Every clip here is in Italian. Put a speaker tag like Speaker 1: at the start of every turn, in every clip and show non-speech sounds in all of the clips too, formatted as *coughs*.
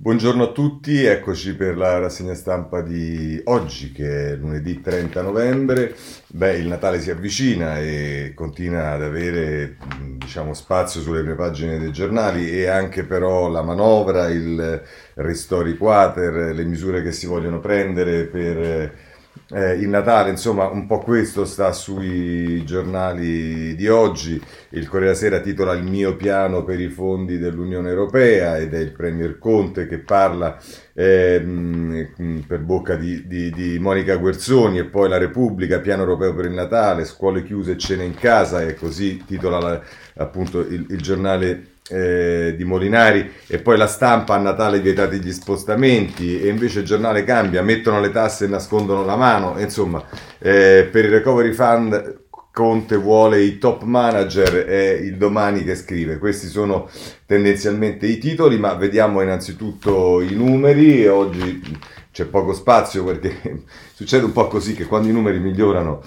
Speaker 1: Buongiorno a tutti, eccoci per la rassegna stampa di oggi che è lunedì 30 novembre. Beh, il Natale si avvicina e continua ad avere diciamo, spazio sulle prime pagine dei giornali e anche però la manovra, il ristori quater, le misure che si vogliono prendere per eh, il Natale, insomma, un po' questo sta sui giornali di oggi. Il Corriere Sera titola Il mio piano per i fondi dell'Unione Europea ed è il Premier Conte che parla eh, per bocca di, di, di, Monica Guerzoni e poi la Repubblica, piano europeo per il Natale, scuole chiuse cene in casa e così titola la, appunto il, il giornale eh, di Molinari e poi la stampa a Natale vietati gli spostamenti e invece il giornale cambia, mettono le tasse e nascondono la mano, insomma eh, per il recovery fund Conte vuole i top manager, è il domani che scrive. Questi sono tendenzialmente i titoli, ma vediamo innanzitutto i numeri. Oggi c'è poco spazio perché *laughs* succede un po' così che quando i numeri migliorano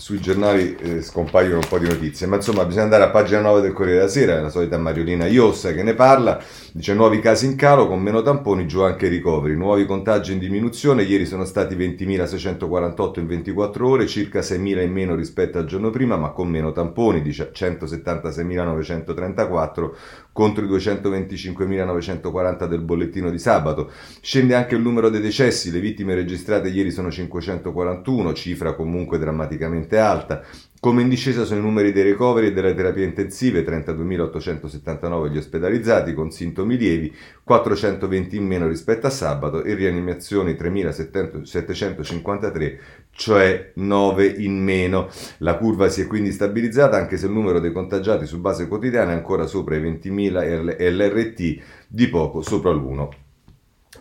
Speaker 1: sui giornali eh, scompaiono un po' di notizie, ma insomma bisogna andare a pagina 9 del Corriere della Sera, la solita Mariolina Iossa che ne parla, dice nuovi casi in calo con meno tamponi, giù anche i ricoveri, nuovi contagi in diminuzione, ieri sono stati 20.648 in 24 ore, circa 6.000 in meno rispetto al giorno prima, ma con meno tamponi, dice 176.934 contro i 225.940 del bollettino di sabato. Scende anche il numero dei decessi, le vittime registrate ieri sono 541, cifra comunque drammaticamente alta. Come in discesa sono i numeri dei ricoveri e delle terapie intensive, 32.879 gli ospedalizzati con sintomi lievi, 420 in meno rispetto a sabato e rianimazioni 3.753, cioè 9 in meno. La curva si è quindi stabilizzata anche se il numero dei contagiati su base quotidiana è ancora sopra i 20.000 e l'RT di poco sopra l'1.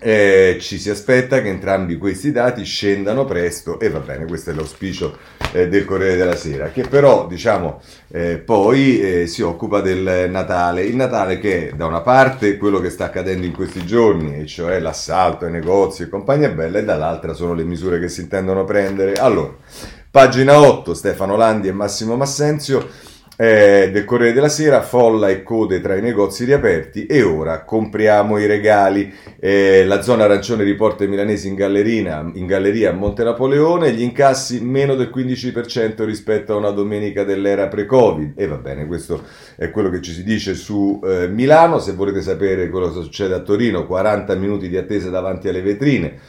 Speaker 1: Eh, ci si aspetta che entrambi questi dati scendano presto e va bene, questo è l'auspicio eh, del Corriere della Sera, che però diciamo eh, poi eh, si occupa del Natale, il Natale che da una parte è quello che sta accadendo in questi giorni, e cioè l'assalto ai negozi e compagnia bella, e dall'altra sono le misure che si intendono prendere. Allora, pagina 8, Stefano Landi e Massimo Massenzio eh, del Corriere della Sera, folla e code tra i negozi riaperti e ora compriamo i regali. Eh, la zona arancione riporta i milanesi in, in galleria a Monte Napoleone, gli incassi meno del 15% rispetto a una domenica dell'era pre-Covid. E va bene, questo è quello che ci si dice su eh, Milano. Se volete sapere cosa succede a Torino, 40 minuti di attesa davanti alle vetrine.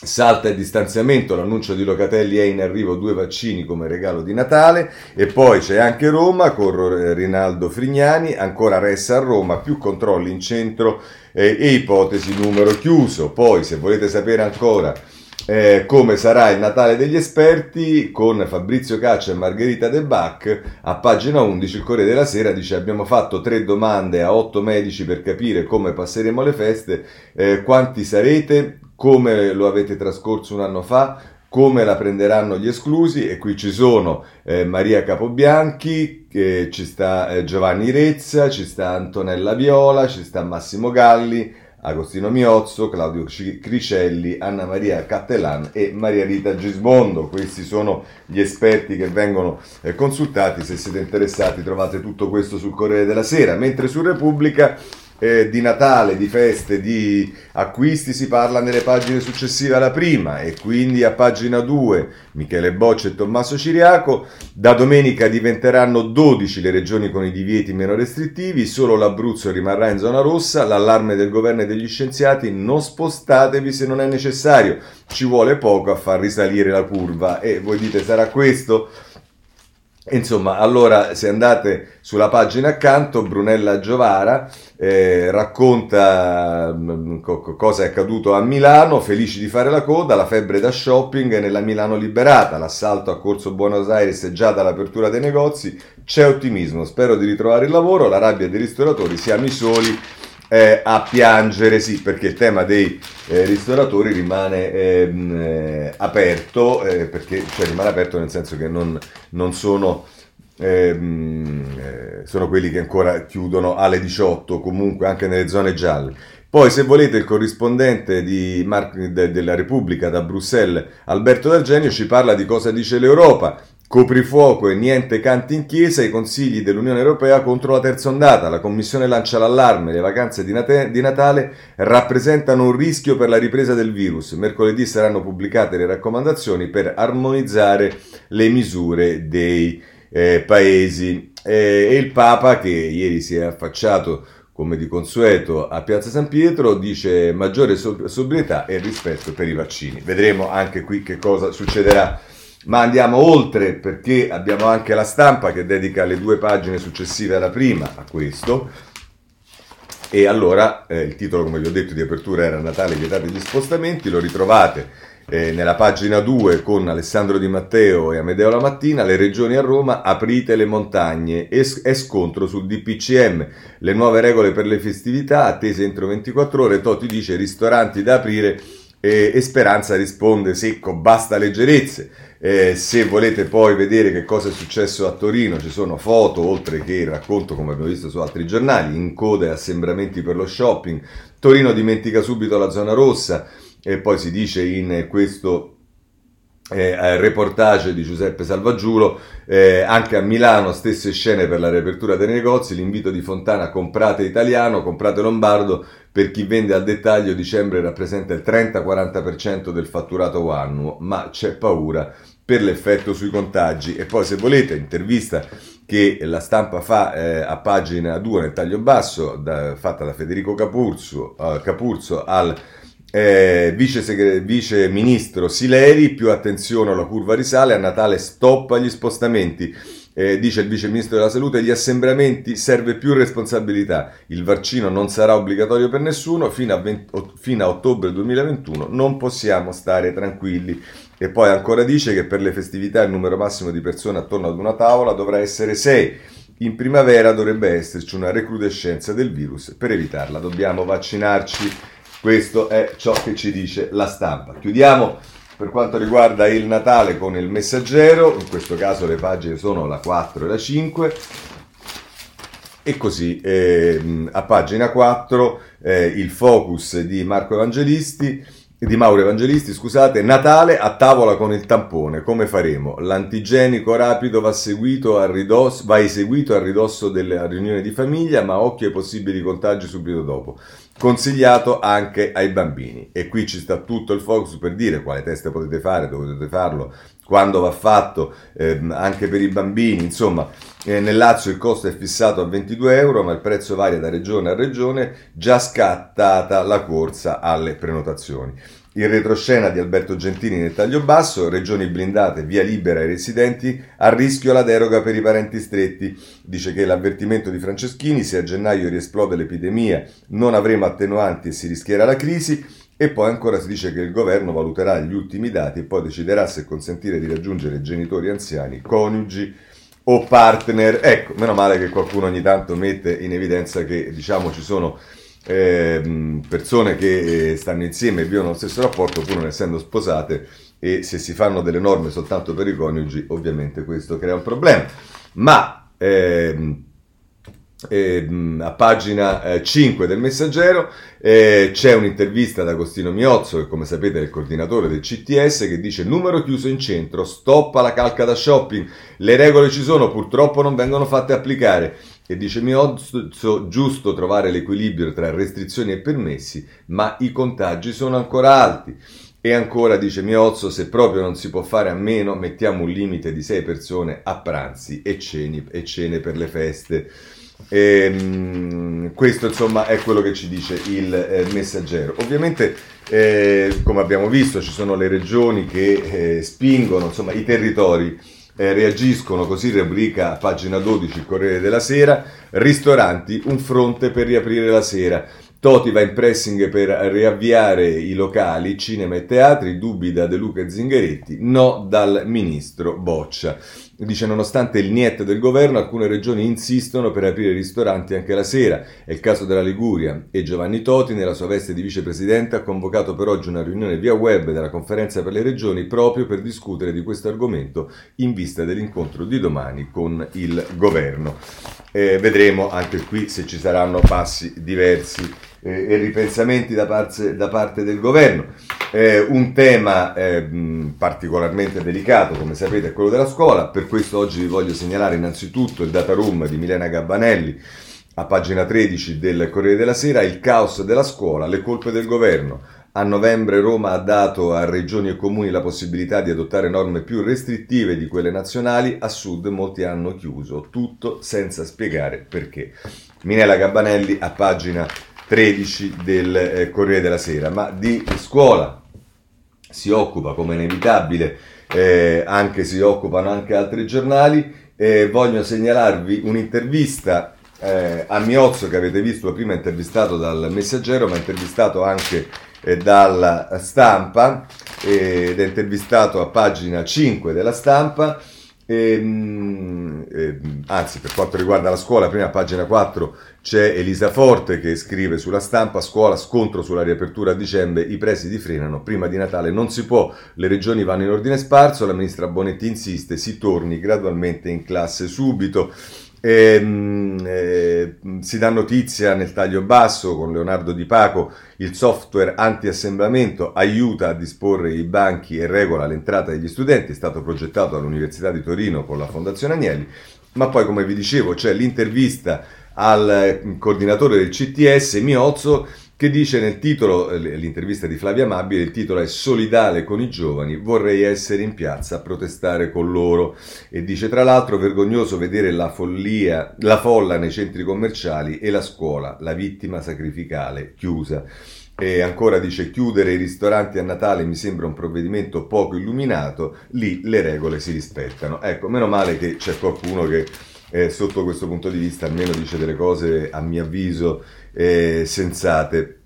Speaker 1: Salta il distanziamento, l'annuncio di Locatelli è in arrivo due vaccini come regalo di Natale e poi c'è anche Roma con Rinaldo Frignani, ancora resta a Roma, più controlli in centro eh, e ipotesi numero chiuso. Poi se volete sapere ancora eh, come sarà il Natale degli esperti con Fabrizio Caccia e Margherita De Bac a pagina 11 il Corriere della Sera dice abbiamo fatto tre domande a otto medici per capire come passeremo le feste, eh, quanti sarete, come lo avete trascorso un anno fa, come la prenderanno gli esclusi e qui ci sono eh, Maria Capobianchi, eh, ci sta eh, Giovanni Rezza, ci sta Antonella Viola, ci sta Massimo Galli, Agostino Miozzo, Claudio Cricelli, Anna Maria Cattelan e Maria Rita Gismondo. Questi sono gli esperti che vengono eh, consultati, se siete interessati trovate tutto questo sul Corriere della Sera, mentre su Repubblica eh, di Natale, di feste, di acquisti si parla nelle pagine successive alla prima e quindi a pagina 2 Michele Boccia e Tommaso Ciriaco, da domenica diventeranno 12 le regioni con i divieti meno restrittivi, solo l'Abruzzo rimarrà in zona rossa, l'allarme del governo e degli scienziati non spostatevi se non è necessario, ci vuole poco a far risalire la curva e voi dite sarà questo? Insomma, allora se andate sulla pagina accanto, Brunella Giovara eh, racconta mh, mm, co- cosa è accaduto a Milano, felici di fare la coda, la febbre da shopping nella Milano liberata, l'assalto a Corso Buenos Aires già dall'apertura dei negozi, c'è ottimismo, spero di ritrovare il lavoro, la rabbia dei ristoratori, siamo i soli eh, a piangere, sì, perché il tema dei eh, ristoratori rimane ehm, eh, aperto, eh, perché, cioè rimane aperto nel senso che non, non sono, ehm, eh, sono quelli che ancora chiudono alle 18, comunque anche nelle zone gialle. Poi, se volete, il corrispondente Mar- de- della Repubblica da Bruxelles, Alberto D'Argenio, ci parla di cosa dice l'Europa Coprifuoco e niente canti in chiesa, i consigli dell'Unione Europea contro la terza ondata. La Commissione lancia l'allarme, le vacanze di, Nat- di, Natale rappresentano un rischio per la ripresa del virus. Mercoledì saranno pubblicate le raccomandazioni per armonizzare le misure dei eh, paesi. Eh, e il Papa, che ieri si è affacciato come di consueto a Piazza San Pietro, dice maggiore sobrietà e rispetto per i vaccini. Vedremo anche qui che cosa succederà. Ma andiamo oltre perché abbiamo anche la stampa che dedica le due pagine successive alla prima a questo. E allora eh, il titolo, come vi ho detto, di apertura era Natale vietati gli spostamenti, lo ritrovate eh, nella pagina 2 con Alessandro Di Matteo e Amedeo La Mattina, le regioni a Roma, aprite le montagne e, e scontro sul DPCM, le nuove regole per le festività attese entro 24 ore, Toti dice ristoranti da aprire e, e Speranza risponde secco, basta leggerezze. Eh, se volete poi vedere che cosa è successo a Torino, ci sono foto, oltre che il racconto, come abbiamo visto su altri giornali, in coda e assembramenti per lo shopping. Torino dimentica subito la zona rossa e poi si dice in questo eh, reportage di Giuseppe Salvaggiulo, eh, anche a Milano stesse scene per la riapertura dei negozi, l'invito di Fontana comprate italiano, comprate lombardo, per chi vende al dettaglio dicembre rappresenta il 30-40% del fatturato annuo, ma c'è paura per l'effetto sui contagi. E poi se volete, intervista che la stampa fa eh, a pagina 2 nel taglio basso, da, fatta da Federico Capurzo, uh, Capurzo al eh, vice, segre- vice ministro Sileri, più attenzione alla curva risale, a Natale stoppa gli spostamenti eh, dice il vice ministro della salute, gli assembramenti serve più responsabilità, il vaccino non sarà obbligatorio per nessuno, fino a, 20, fino a ottobre 2021 non possiamo stare tranquilli. E poi ancora dice che per le festività il numero massimo di persone attorno ad una tavola dovrà essere 6. In primavera dovrebbe esserci una recrudescenza del virus, per evitarla dobbiamo vaccinarci. Questo è ciò che ci dice la stampa. Chiudiamo per quanto riguarda il Natale con il messaggero, in questo caso le pagine sono la 4 e la 5. E così eh, a pagina 4 eh, il focus di Marco Evangelisti, di Mauro Evangelisti, scusate, Natale a tavola con il tampone, come faremo? L'antigenico rapido va, seguito a ridosso, va eseguito a ridosso della riunione di famiglia, ma occhio ai possibili contagi subito dopo consigliato anche ai bambini. E qui ci sta tutto il focus per dire quale test potete fare, dove potete farlo, quando va fatto, ehm, anche per i bambini. Insomma, eh, nel Lazio il costo è fissato a 22 euro, ma il prezzo varia da regione a regione, già scattata la corsa alle prenotazioni. Il retroscena di Alberto Gentini nel taglio basso, regioni blindate, via libera ai residenti, a rischio la deroga per i parenti stretti. Dice che l'avvertimento di Franceschini, se a gennaio riesplode l'epidemia non avremo attenuanti e si rischierà la crisi, e poi ancora si dice che il governo valuterà gli ultimi dati e poi deciderà se consentire di raggiungere genitori anziani, coniugi o partner. Ecco, meno male che qualcuno ogni tanto mette in evidenza che diciamo ci sono eh, persone che eh, stanno insieme e vivono lo stesso rapporto pur non essendo sposate e se si fanno delle norme soltanto per i coniugi ovviamente questo crea un problema. Ma ehm, ehm, a pagina eh, 5 del messaggero eh, c'è un'intervista da Agostino Miozzo, che come sapete è il coordinatore del CTS, che dice numero chiuso in centro, stoppa la calca da shopping, le regole ci sono, purtroppo non vengono fatte applicare. E dice Miozzo, giusto trovare l'equilibrio tra restrizioni e permessi, ma i contagi sono ancora alti. E ancora dice Miozzo, se proprio non si può fare a meno, mettiamo un limite di 6 persone a pranzi e, ceni, e cene per le feste. E, mh, questo insomma è quello che ci dice il eh, messaggero. Ovviamente, eh, come abbiamo visto, ci sono le regioni che eh, spingono, insomma, i territori eh, reagiscono, così rubrica pagina 12 il Corriere della Sera, ristoranti, un fronte per riaprire la sera. Toti va in pressing per riavviare i locali, cinema e teatri, dubbi da De Luca e Zingaretti, no dal ministro Boccia. Dice nonostante il niet del governo, alcune regioni insistono per aprire ristoranti anche la sera. È il caso della Liguria e Giovanni Toti, nella sua veste di vicepresidente, ha convocato per oggi una riunione via web della conferenza per le regioni proprio per discutere di questo argomento in vista dell'incontro di domani con il governo. Eh, vedremo anche qui se ci saranno passi diversi eh, e ripensamenti da parte, da parte del governo. Eh, un tema eh, particolarmente delicato, come sapete, è quello della scuola. Per questo oggi vi voglio segnalare innanzitutto il data room di Milena Gabbanelli a pagina 13 del Corriere della Sera, il caos della scuola, le colpe del governo. A novembre Roma ha dato a regioni e comuni la possibilità di adottare norme più restrittive di quelle nazionali, a sud molti hanno chiuso, tutto senza spiegare perché. Minella Gabbanelli a pagina 13 del eh, Corriere della Sera, ma di scuola si occupa come inevitabile, eh, anche si occupano anche altri giornali. Eh, voglio segnalarvi un'intervista eh, a Miozzo che avete visto prima intervistato dal Messaggero, ma intervistato anche eh, dalla stampa ed è intervistato a pagina 5 della stampa. Ehm, ehm, anzi, per quanto riguarda la scuola, prima pagina 4 c'è Elisa Forte che scrive sulla stampa: Scuola, scontro sulla riapertura a dicembre, i presidi frenano. Prima di Natale non si può, le regioni vanno in ordine sparso. La ministra Bonetti insiste: si torni gradualmente in classe subito. Ehm, eh, si dà notizia nel taglio basso con Leonardo Di Paco, il software anti-assemblamento aiuta a disporre i banchi e regola l'entrata degli studenti, è stato progettato all'Università di Torino con la Fondazione Agnelli, ma poi come vi dicevo c'è l'intervista al coordinatore del CTS Miozzo che dice nel titolo, eh, l'intervista di Flavia Mabile, il titolo è Solidale con i giovani, vorrei essere in piazza a protestare con loro. E dice tra l'altro vergognoso vedere la follia, la folla nei centri commerciali e la scuola, la vittima sacrificale, chiusa. E ancora dice chiudere i ristoranti a Natale mi sembra un provvedimento poco illuminato, lì le regole si rispettano. Ecco, meno male che c'è qualcuno che eh, sotto questo punto di vista almeno dice delle cose a mio avviso eh, sensate.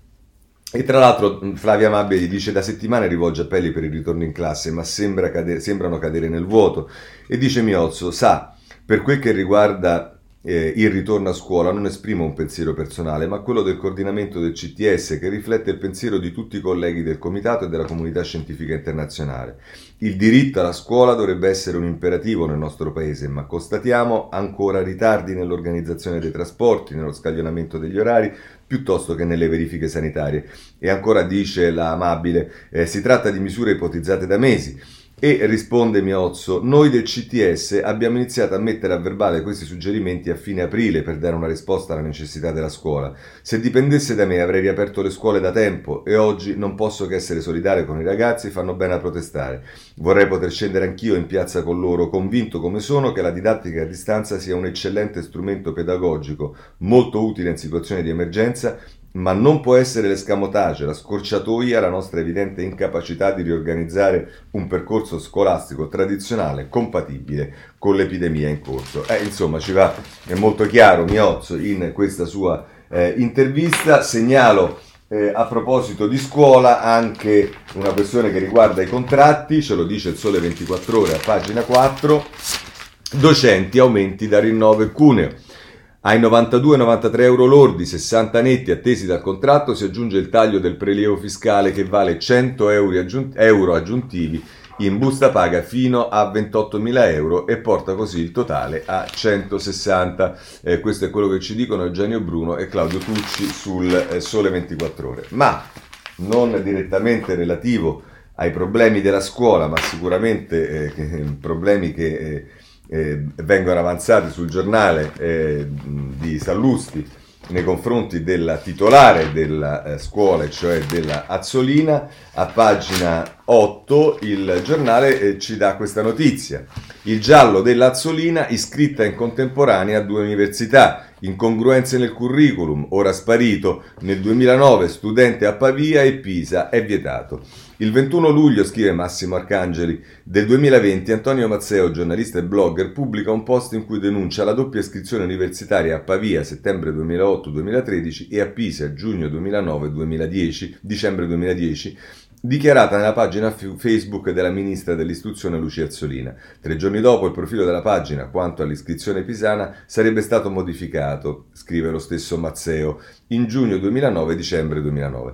Speaker 1: E tra l'altro Flavia Mabbe dice da settimane rivolge appelli per il ritorno in classe, ma sembra cadere, sembrano cadere nel vuoto. E dice Miozzo, sa, per quel che riguarda eh, il ritorno a scuola non esprimo un pensiero personale, ma quello del coordinamento del CTS che riflette il pensiero di tutti i colleghi del Comitato e della comunità scientifica internazionale. Il diritto alla scuola dovrebbe essere un imperativo nel nostro Paese, ma constatiamo ancora ritardi nell'organizzazione dei trasporti, nello scaglionamento degli orari, piuttosto che nelle verifiche sanitarie. E ancora dice la amabile, eh, si tratta di misure ipotizzate da mesi. E risponde Miozzo, noi del CTS abbiamo iniziato a mettere a verbale questi suggerimenti a fine aprile per dare una risposta alla necessità della scuola. Se dipendesse da me avrei riaperto le scuole da tempo e oggi non posso che essere solidale con i ragazzi, fanno bene a protestare. Vorrei poter scendere anch'io in piazza con loro, convinto come sono che la didattica a distanza sia un eccellente strumento pedagogico, molto utile in situazioni di emergenza ma non può essere l'escamotage, la scorciatoia, la nostra evidente incapacità di riorganizzare un percorso scolastico tradizionale compatibile con l'epidemia in corso. Eh, insomma, ci va, è molto chiaro Miozzo in questa sua eh, intervista. Segnalo eh, a proposito di scuola anche una questione che riguarda i contratti, ce lo dice il Sole 24 ore a pagina 4, docenti aumenti da rinnovo e cuneo. Ai 92-93 euro lordi, 60 netti attesi dal contratto, si aggiunge il taglio del prelievo fiscale che vale 100 euro aggiuntivi in busta paga fino a 28.000 euro e porta così il totale a 160. Eh, questo è quello che ci dicono Eugenio Bruno e Claudio Tucci sul eh, Sole 24 Ore. Ma non direttamente relativo ai problemi della scuola, ma sicuramente eh, problemi che eh, vengono avanzati sul giornale eh, di Sallusti nei confronti della titolare della eh, scuola, cioè della Azzolina, a pagina 8 il giornale eh, ci dà questa notizia. Il giallo della Azzolina iscritta in contemporanea a due università, incongruenze nel curriculum, ora sparito, nel 2009 studente a Pavia e Pisa è vietato. Il 21 luglio, scrive Massimo Arcangeli, del 2020 Antonio Mazzeo, giornalista e blogger, pubblica un post in cui denuncia la doppia iscrizione universitaria a Pavia settembre 2008-2013 e a Pisa giugno 2009-2010, dicembre 2010, dichiarata nella pagina Facebook della ministra dell'istruzione Lucia Azzolina. Tre giorni dopo il profilo della pagina quanto all'iscrizione pisana sarebbe stato modificato, scrive lo stesso Mazzeo, in giugno 2009-dicembre 2009.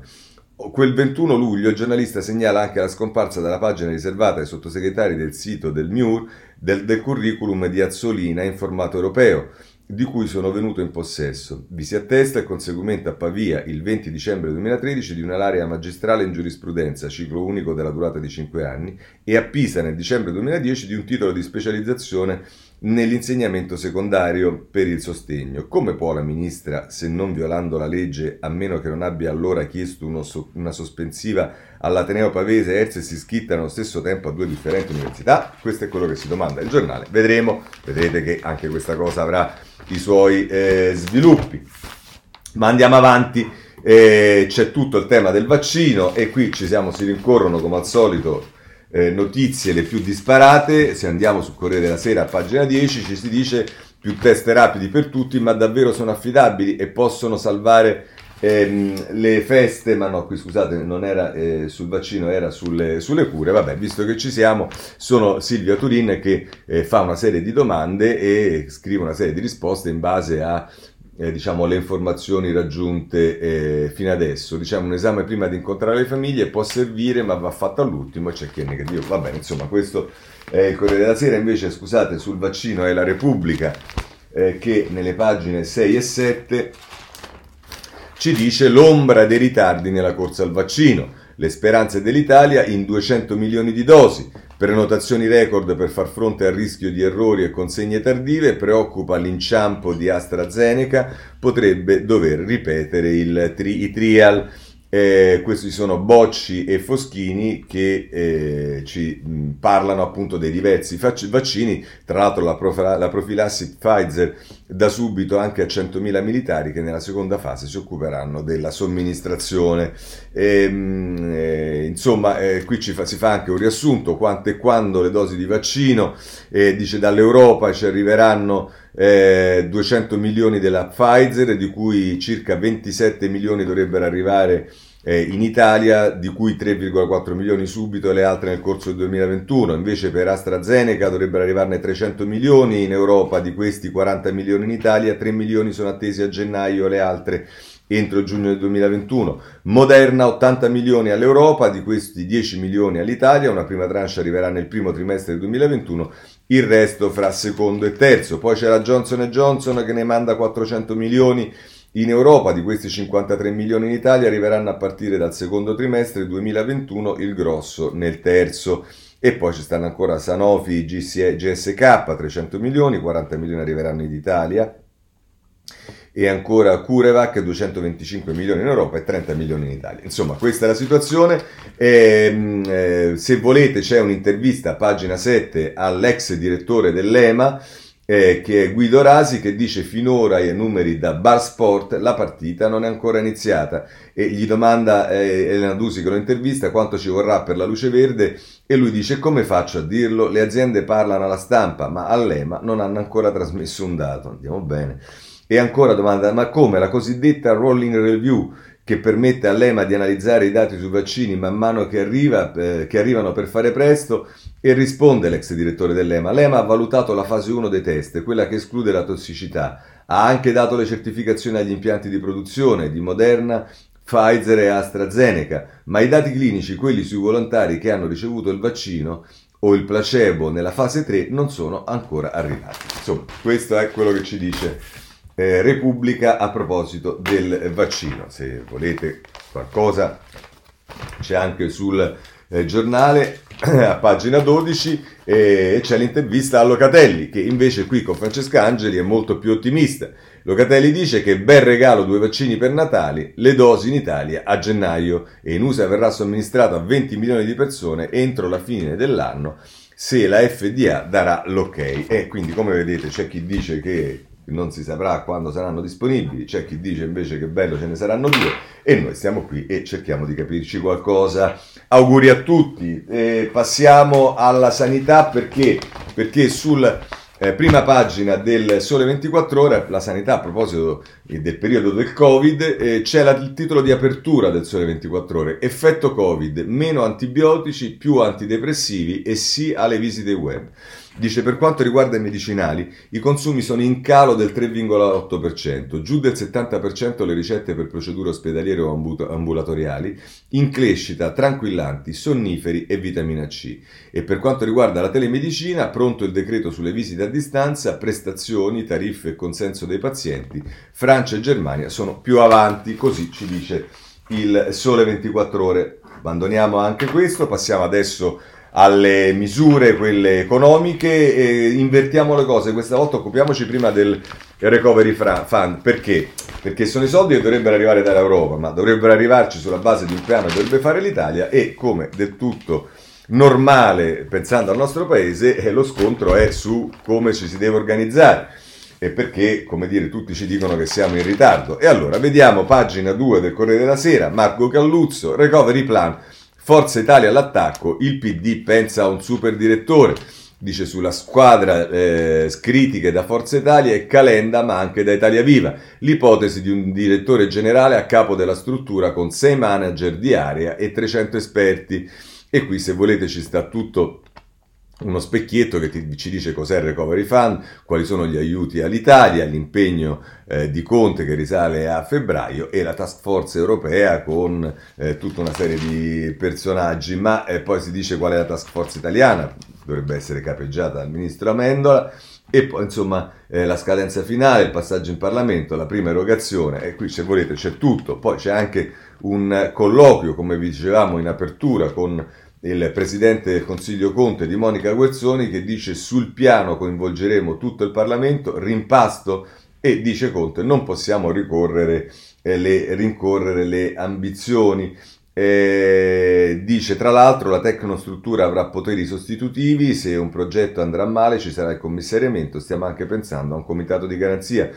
Speaker 1: Quel 21 luglio il giornalista segnala anche la scomparsa dalla pagina riservata ai sottosegretari del sito del MIUR del, del curriculum di Azzolina in formato europeo. di cui sono venuto in possesso. Vi si attesta il conseguimento a Pavia il 20 dicembre 2013 di una laurea magistrale in giurisprudenza, ciclo unico della durata di 5 anni, e a Pisa nel dicembre 2010 di un titolo di specializzazione nell'insegnamento secondario per il sostegno. Come può la ministra, se non violando la legge, a meno che non abbia allora chiesto uno, una sospensiva all'Ateneo Pavese, Erze si iscritta allo stesso tempo a due differenti università? Questo è quello che si domanda il giornale. Vedremo, vedrete che anche questa cosa avrà i suoi eh, sviluppi. Ma andiamo avanti, eh, c'è tutto il tema del vaccino e qui ci siamo, si rincorrono come al solito eh, notizie le più disparate. Se andiamo sul Corriere della Sera a pagina 10 ci si dice più test rapidi per tutti, ma davvero sono affidabili e possono salvare ehm, le feste, ma no, qui scusate, non era eh, sul vaccino, era sulle, sulle, cure. Vabbè, visto che ci siamo, sono Silvia Turin che eh, fa una serie di domande e scrive una serie di risposte in base a eh, diciamo, le informazioni raggiunte eh, fino adesso. Diciamo, un esame prima di incontrare le famiglie può servire, ma va fatto all'ultimo e c'è chi è negativo. Va bene, insomma, questo è il Corriere della Sera. Invece, scusate, sul vaccino è la Repubblica eh, che nelle pagine 6 e 7 ci dice l'ombra dei ritardi nella corsa al vaccino, le speranze dell'Italia in 200 milioni di dosi, prenotazioni record per far fronte al rischio di errori e consegne tardive, preoccupa l'inciampo di AstraZeneca, potrebbe dover ripetere il tri- i trial. Eh, questi sono Bocci e Foschini che eh, ci mh, parlano appunto dei diversi fac- vaccini, tra l'altro la, prof- la, profilassi Pfizer da subito anche a 100.000 militari che nella seconda fase si occuperanno della somministrazione. E, mh, eh, insomma, eh, qui fa- si fa anche un riassunto, quanto e quando le dosi di vaccino, eh, dice dall'Europa ci arriveranno 200 eh, milioni della Pfizer, di cui circa 27 milioni dovrebbero arrivare eh, in Italia, di cui 3,4 milioni subito e le altre nel corso del 2021. Invece per AstraZeneca dovrebbero arrivarne 300 milioni in Europa, di questi 40 milioni in Italia, 3 milioni sono attesi a gennaio, le altre entro giugno del 2021. Moderna 80 milioni all'Europa, di questi 10 milioni all'Italia, una prima tranche arriverà nel primo trimestre del 2021 il resto fra secondo e terzo. Poi c'è la Johnson Johnson che ne manda 400 milioni in Europa, di questi 53 milioni in Italia arriveranno a partire dal secondo trimestre 2021, il grosso nel terzo. E poi ci stanno ancora Sanofi, GSK, 300 milioni, 40 milioni arriveranno in Italia e ancora Curevac 225 milioni in Europa e 30 milioni in Italia. Insomma, questa è la situazione. E, eh, se volete c'è un'intervista pagina 7 all'ex direttore dell'EMA eh, che è Guido Rasi che dice finora ai numeri da Bar Sport la partita non è ancora iniziata e gli domanda eh, Elena Dusi che lo intervista quanto ci vorrà per la luce verde e lui dice come faccio a dirlo? Le aziende parlano alla stampa ma all'EMA non hanno ancora trasmesso un dato. Andiamo bene. E ancora domanda, ma come la cosiddetta rolling review che permette all'EMA di analizzare i dati sui vaccini man mano che, arriva, eh, che arrivano per fare presto? E risponde l'ex direttore dell'EMA, l'EMA ha valutato la fase 1 dei test, quella che esclude la tossicità, ha anche dato le certificazioni agli impianti di produzione di Moderna, Pfizer e AstraZeneca, ma i dati clinici, quelli sui volontari che hanno ricevuto il vaccino o il placebo nella fase 3, non sono ancora arrivati. Insomma, questo è quello che ci dice eh, Repubblica a proposito del vaccino. Se volete qualcosa c'è anche sul eh, giornale *clears throat* a pagina 12 e c'è l'intervista a Locatelli che invece qui con Francesca Angeli è molto più ottimista. Locatelli dice che bel regalo due vaccini per Natale, le dosi in Italia a gennaio e in USA verrà somministrato a 20 milioni di persone entro la fine dell'anno se la FDA darà l'ok. E quindi come vedete c'è chi dice che non si saprà quando saranno disponibili, c'è chi dice invece che bello ce ne saranno due e noi stiamo qui e cerchiamo di capirci qualcosa. Auguri a tutti, eh, passiamo alla sanità perché, perché sul eh, prima pagina del Sole 24 Ore, la sanità a proposito del periodo del Covid, eh, c'è la, il titolo di apertura del Sole 24 Ore, effetto Covid, meno antibiotici, più antidepressivi e sì alle visite web. Dice per quanto riguarda i medicinali, i consumi sono in calo del 3,8%, giù del 70% le ricette per procedure ospedaliere o ambulatoriali, in crescita tranquillanti, sonniferi e vitamina C. E per quanto riguarda la telemedicina, pronto il decreto sulle visite a distanza, prestazioni, tariffe e consenso dei pazienti. Francia e Germania sono più avanti, così ci dice il Sole 24 ore. Abbandoniamo anche questo, passiamo adesso alle misure, quelle economiche, e invertiamo le cose. Questa volta occupiamoci prima del Recovery Fund. Perché? Perché sono i soldi che dovrebbero arrivare dall'Europa, ma dovrebbero arrivarci sulla base di un piano che dovrebbe fare l'Italia e come del tutto normale, pensando al nostro paese, eh, lo scontro è su come ci si deve organizzare e perché, come dire, tutti ci dicono che siamo in ritardo. E allora, vediamo pagina 2 del Corriere della Sera, Marco Calluzzo, Recovery Plan, Forza Italia all'attacco, il PD pensa a un super direttore, dice sulla squadra eh, critiche da Forza Italia e Calenda ma anche da Italia Viva, l'ipotesi di un direttore generale a capo della struttura con 6 manager di area e 300 esperti. E qui se volete ci sta tutto uno specchietto che ti, ci dice cos'è il Recovery Fund, quali sono gli aiuti all'Italia, l'impegno eh, di Conte che risale a febbraio e la task force europea con eh, tutta una serie di personaggi, ma eh, poi si dice qual è la task force italiana, dovrebbe essere capeggiata dal ministro Amendola. E poi insomma eh, la scadenza finale, il passaggio in Parlamento, la prima erogazione. E qui se volete c'è tutto, poi c'è anche un colloquio come vi dicevamo in apertura con il presidente del Consiglio Conte di Monica Guerzoni che dice sul piano coinvolgeremo tutto il Parlamento, rimpasto e dice Conte non possiamo ricorrere eh, le, rincorrere le ambizioni. Eh, dice tra l'altro la tecnostruttura avrà poteri sostitutivi, se un progetto andrà male ci sarà il commissariamento, stiamo anche pensando a un comitato di garanzia.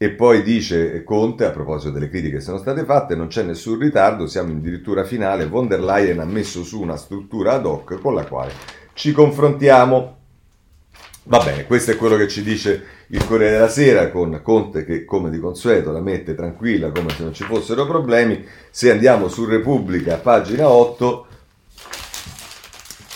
Speaker 1: E poi dice Conte, a proposito delle critiche che sono state fatte, non c'è nessun ritardo, siamo addirittura finale, von der Leyen ha messo su una struttura ad hoc con la quale ci confrontiamo. Va bene, questo è quello che ci dice il Corriere della Sera con Conte che come di consueto la mette tranquilla come se non ci fossero problemi. Se andiamo su Repubblica, pagina 8,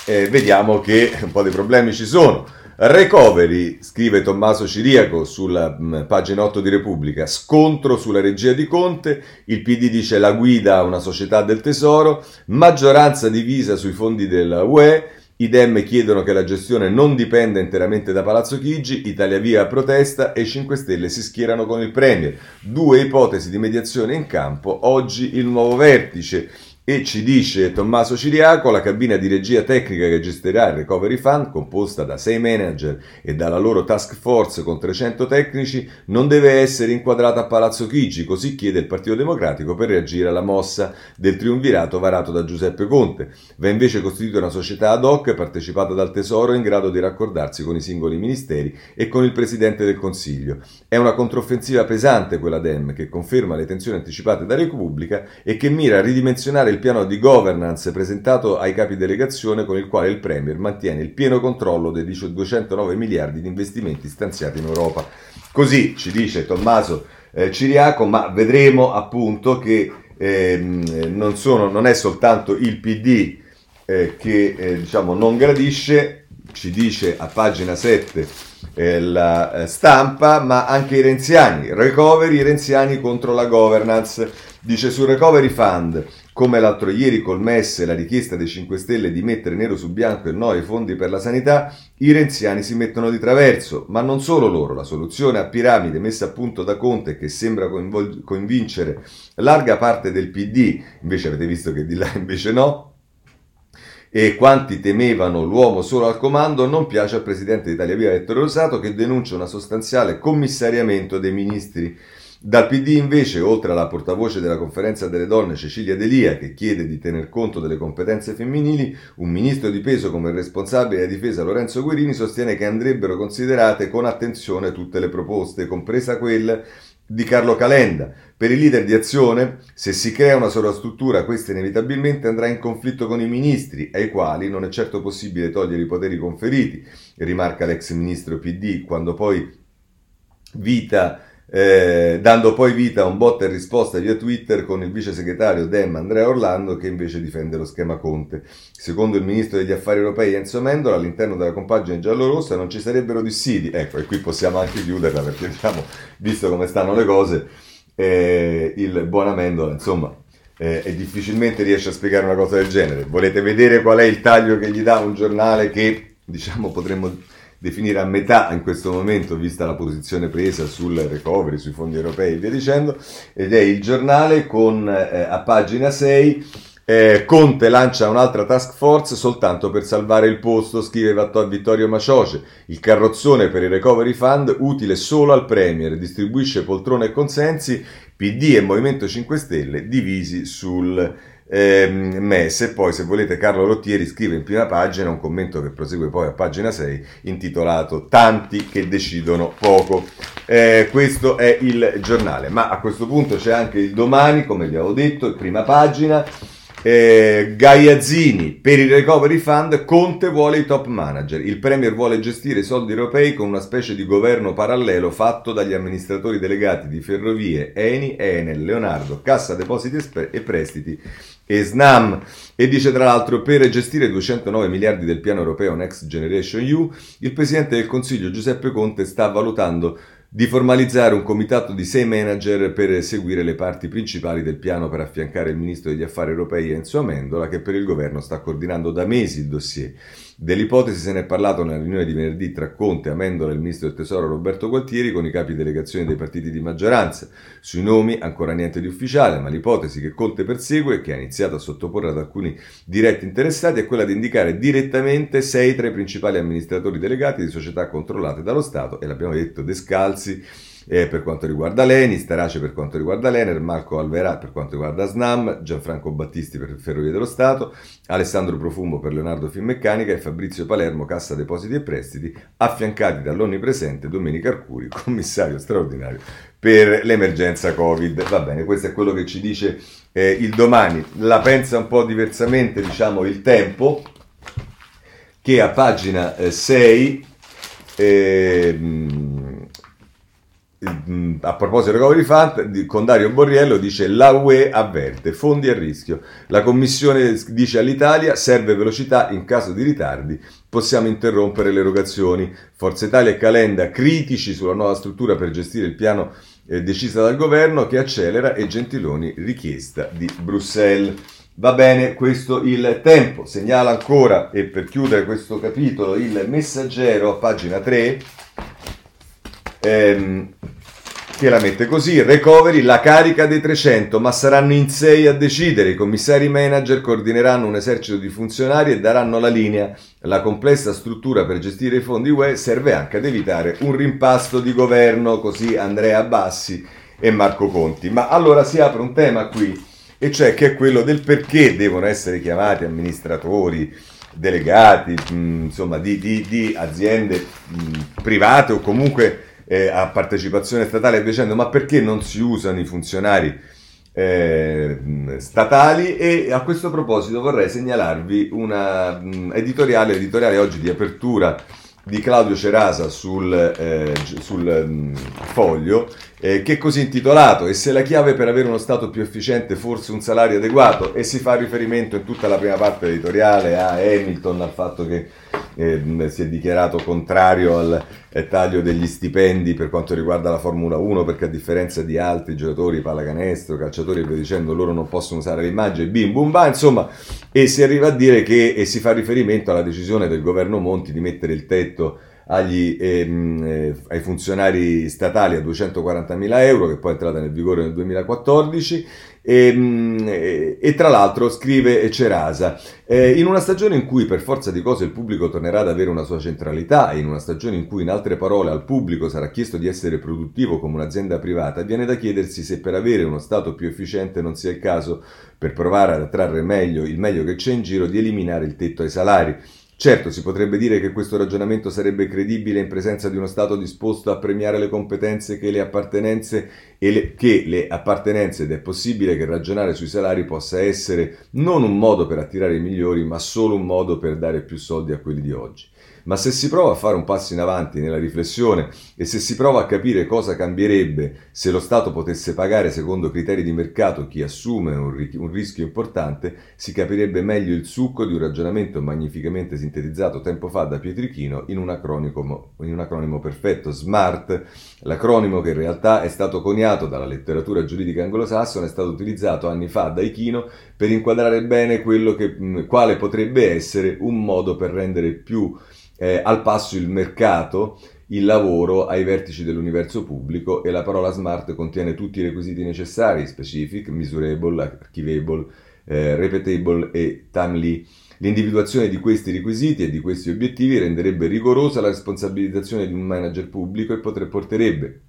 Speaker 1: eh, vediamo che un po' di problemi ci sono. Recovery, scrive Tommaso Ciriaco sulla mh, mm, pagina 8 di Repubblica, scontro sulla regia di Conte, il PD dice la guida a una società del tesoro, maggioranza divisa sui fondi della UE, i Dem chiedono che la gestione non dipenda interamente da Palazzo Chigi, Italia Via protesta e 5 Stelle si schierano con il Premier. Due ipotesi di mediazione in campo, oggi il nuovo vertice. E ci dice Tommaso Ciriaco, la cabina di regia tecnica che gestirà il Recovery Fund, composta da sei manager e dalla loro task force con 300 tecnici, non deve essere inquadrata a Palazzo Chigi, così chiede il Partito Democratico per reagire alla mossa del triunvirato varato da Giuseppe Conte. Va invece costituita una società ad hoc partecipata dal Tesoro in grado di raccordarsi con i singoli ministeri e con il Presidente del Consiglio. È una controffensiva pesante quella DEM che conferma le tensioni anticipate da Repubblica e che mira a ridimensionare il piano di governance presentato ai capi delegazione con il quale il Premier mantiene il pieno controllo dei 209 miliardi di investimenti stanziati in Europa. Così ci dice Tommaso eh, Ciriaco, ma vedremo appunto che eh, non, sono, non, è soltanto il PD eh, che eh, diciamo, non gradisce, ci dice a pagina 7 eh, la eh, stampa, ma anche i renziani, recovery renziani contro la governance. Dice sul Recovery Fund, come l'altro ieri col MES la richiesta dei 5 Stelle di mettere nero su bianco il no ai fondi per la sanità, i renziani si mettono di traverso, ma non solo loro, la soluzione a piramide messa a punto da Conte che sembra coinvol- convincere larga parte del PD, invece avete visto che di là *laughs* invece no, e quanti temevano l'uomo solo al comando, non piace al presidente di Italia Via Ettore Rosato che denuncia una sostanziale commissariamento dei ministri dal PD invece, oltre alla portavoce della conferenza delle donne Cecilia Delia, che chiede di tener conto delle competenze femminili, un ministro di peso come il responsabile della difesa Lorenzo Guerini sostiene che andrebbero considerate con attenzione tutte le proposte, compresa quella di Carlo Calenda. Per i leader di azione, se si crea una sola struttura, questa inevitabilmente andrà in conflitto con i ministri, ai quali non è certo possibile togliere i poteri conferiti, rimarca l'ex ministro PD, quando poi Vita eh, dando poi vita a un botta e risposta via Twitter con il vice segretario Dem Andrea Orlando che invece difende lo schema Conte. Secondo il ministro degli affari europei Enzo Mendola, all'interno della compagine giallorossa non ci sarebbero dissidi. Ecco, e qui possiamo anche chiuderla perché diciamo, visto come stanno le cose, eh, il buon Amendola, insomma, eh, e difficilmente riesce a spiegare una cosa del genere. Volete vedere qual è il taglio che gli dà un giornale che, diciamo, potremmo definire a metà in questo momento, vista la posizione presa sul recovery, sui fondi europei e via dicendo, ed è il giornale con eh, a pagina 6 eh, Conte lancia un'altra task force soltanto per salvare il posto, scrive Vittorio Macioce. Il carrozzone per il recovery fund utile solo al Premier, distribuisce poltrone e consensi, PD e Movimento 5 Stelle divisi sul eh, MES e poi se volete Carlo Rottieri scrive in prima pagina un commento che prosegue poi a pagina 6 intitolato Tanti che decidono poco. Eh, questo è il giornale, ma a questo punto c'è anche il domani, come vi avevo detto, prima pagina. Eh, Gaiazzini per il recovery fund Conte vuole i top manager il premier vuole gestire i soldi europei con una specie di governo parallelo fatto dagli amministratori delegati di ferrovie Eni, Enel, Leonardo, Cassa Depositi e Prestiti e Snam e dice tra l'altro per gestire 209 miliardi del piano europeo Next Generation EU il presidente del Consiglio Giuseppe Conte sta valutando di formalizzare un comitato di sei manager per seguire le parti principali del piano per affiancare il ministro degli affari europei Enzo Amendola che per il governo sta coordinando da mesi il dossier. Dell'ipotesi se ne è parlato nella riunione di venerdì tra Conte, Amendola e il ministro del Tesoro Roberto Gualtieri con i capi delegazione dei partiti di maggioranza. Sui nomi ancora niente di ufficiale, ma l'ipotesi che Conte persegue e che ha iniziato a sottoporre ad alcuni diretti interessati è quella di indicare direttamente sei tra i principali amministratori delegati di società controllate dallo Stato e l'abbiamo detto Descalzi eh, per quanto riguarda Leni, Starace per quanto riguarda l'Ener, Marco Alverà per quanto riguarda Snam, Gianfranco Battisti per Ferrovie dello Stato, Alessandro Profumo per Leonardo Finmeccanica e Fabrizio Palermo Cassa Depositi e Prestiti, affiancati dall'onnipresente Domenico Arcuri, *laughs* commissario straordinario per l'emergenza Covid. Va bene, questo è quello che ci dice eh, il domani. La pensa un po' diversamente, diciamo, il tempo, che a pagina eh, 6 eh, Mm, a proposito del recovery fund, con Dario Borriello dice la UE avverte, fondi a rischio. La Commissione dice all'Italia serve velocità in caso di ritardi, possiamo interrompere le erogazioni. Forza Italia e Calenda critici sulla nuova struttura per gestire il piano eh, decisa dal governo che accelera e Gentiloni richiesta di Bruxelles. Va bene, questo il tempo. Segnala ancora, e per chiudere questo capitolo, il messaggero pagina 3 ehm, che la mette così, recovery la carica dei 300, ma saranno in 6 a decidere, i commissari manager coordineranno un esercito di funzionari e daranno la linea. La complessa struttura per gestire i fondi UE serve anche ad evitare un rimpasto di governo, così Andrea Bassi e Marco Conti. Ma allora si apre un tema qui, e cioè che è quello del perché devono essere chiamati amministratori, delegati, mh, insomma, di, di, di aziende mh, private o comunque eh, a partecipazione statale e dicendo ma perché non si usano i funzionari eh, statali? E a questo proposito vorrei segnalarvi una mh, editoriale, editoriale oggi di apertura di Claudio Cerasa sul, eh, sul mh, foglio eh, che è così intitolato e se la chiave per avere uno Stato più efficiente forse un salario adeguato? E si fa riferimento in tutta la prima parte editoriale a Hamilton, al fatto che eh, si è dichiarato contrario al taglio degli stipendi per quanto riguarda la Formula 1 perché a differenza di altri giocatori, pallacanestro, calciatori e via dicendo loro non possono usare l'immagine bim bum ba insomma e si arriva a dire che e si fa riferimento alla decisione del governo Monti di mettere il tetto agli, ehm, eh, ai funzionari statali a 240.000 euro, che poi è entrata nel vigore nel 2014, e, ehm, e, e tra l'altro scrive Cerasa, eh, in una stagione in cui per forza di cose il pubblico tornerà ad avere una sua centralità e in una stagione in cui in altre parole al pubblico sarà chiesto di essere produttivo come un'azienda privata, viene da chiedersi se per avere uno Stato più efficiente non sia il caso, per provare ad attrarre meglio il meglio che c'è in giro, di eliminare il tetto ai salari. Certo, si potrebbe dire che questo ragionamento sarebbe credibile in presenza di uno Stato disposto a premiare le competenze che le appartenenze e le, che le appartenenze ed è possibile che ragionare sui salari possa essere non un modo per attirare i migliori, ma solo un modo per dare più soldi a quelli di oggi. Ma se si prova a fare un passo in avanti nella riflessione e se si prova a capire cosa cambierebbe se lo Stato potesse pagare secondo criteri di mercato chi assume un, ri- un rischio importante, si capirebbe meglio il succo di un ragionamento magnificamente sintetizzato tempo fa da Pietrichino in un acronimo, in un acronimo perfetto, SMART, l'acronimo che in realtà è stato coniato dalla letteratura giuridica anglosassone, è stato utilizzato anni fa da Ichino per inquadrare bene quello che, quale potrebbe essere un modo per rendere più eh, al passo il mercato, il lavoro ai vertici dell'universo pubblico e la parola smart contiene tutti i requisiti necessari, specific, misurable, archivable, eh, repeatable e timely. L'individuazione di questi requisiti e di questi obiettivi renderebbe rigorosa la responsabilizzazione di un manager pubblico e potrebbe, porterebbe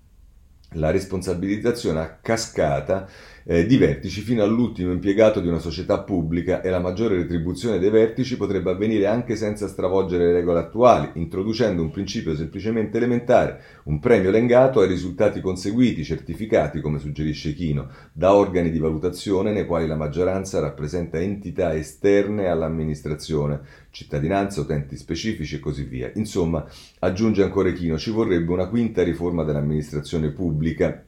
Speaker 1: la responsabilizzazione a cascata eh, di vertici fino all'ultimo impiegato di una società pubblica e la maggiore retribuzione dei vertici potrebbe avvenire anche senza stravolgere le regole attuali, introducendo un principio semplicemente elementare, un premio legato ai risultati conseguiti, certificati, come suggerisce Chino, da organi di valutazione nei quali la maggioranza rappresenta entità esterne all'amministrazione, cittadinanza, utenti specifici e così via. Insomma, aggiunge ancora Chino, ci vorrebbe una quinta riforma dell'amministrazione pubblica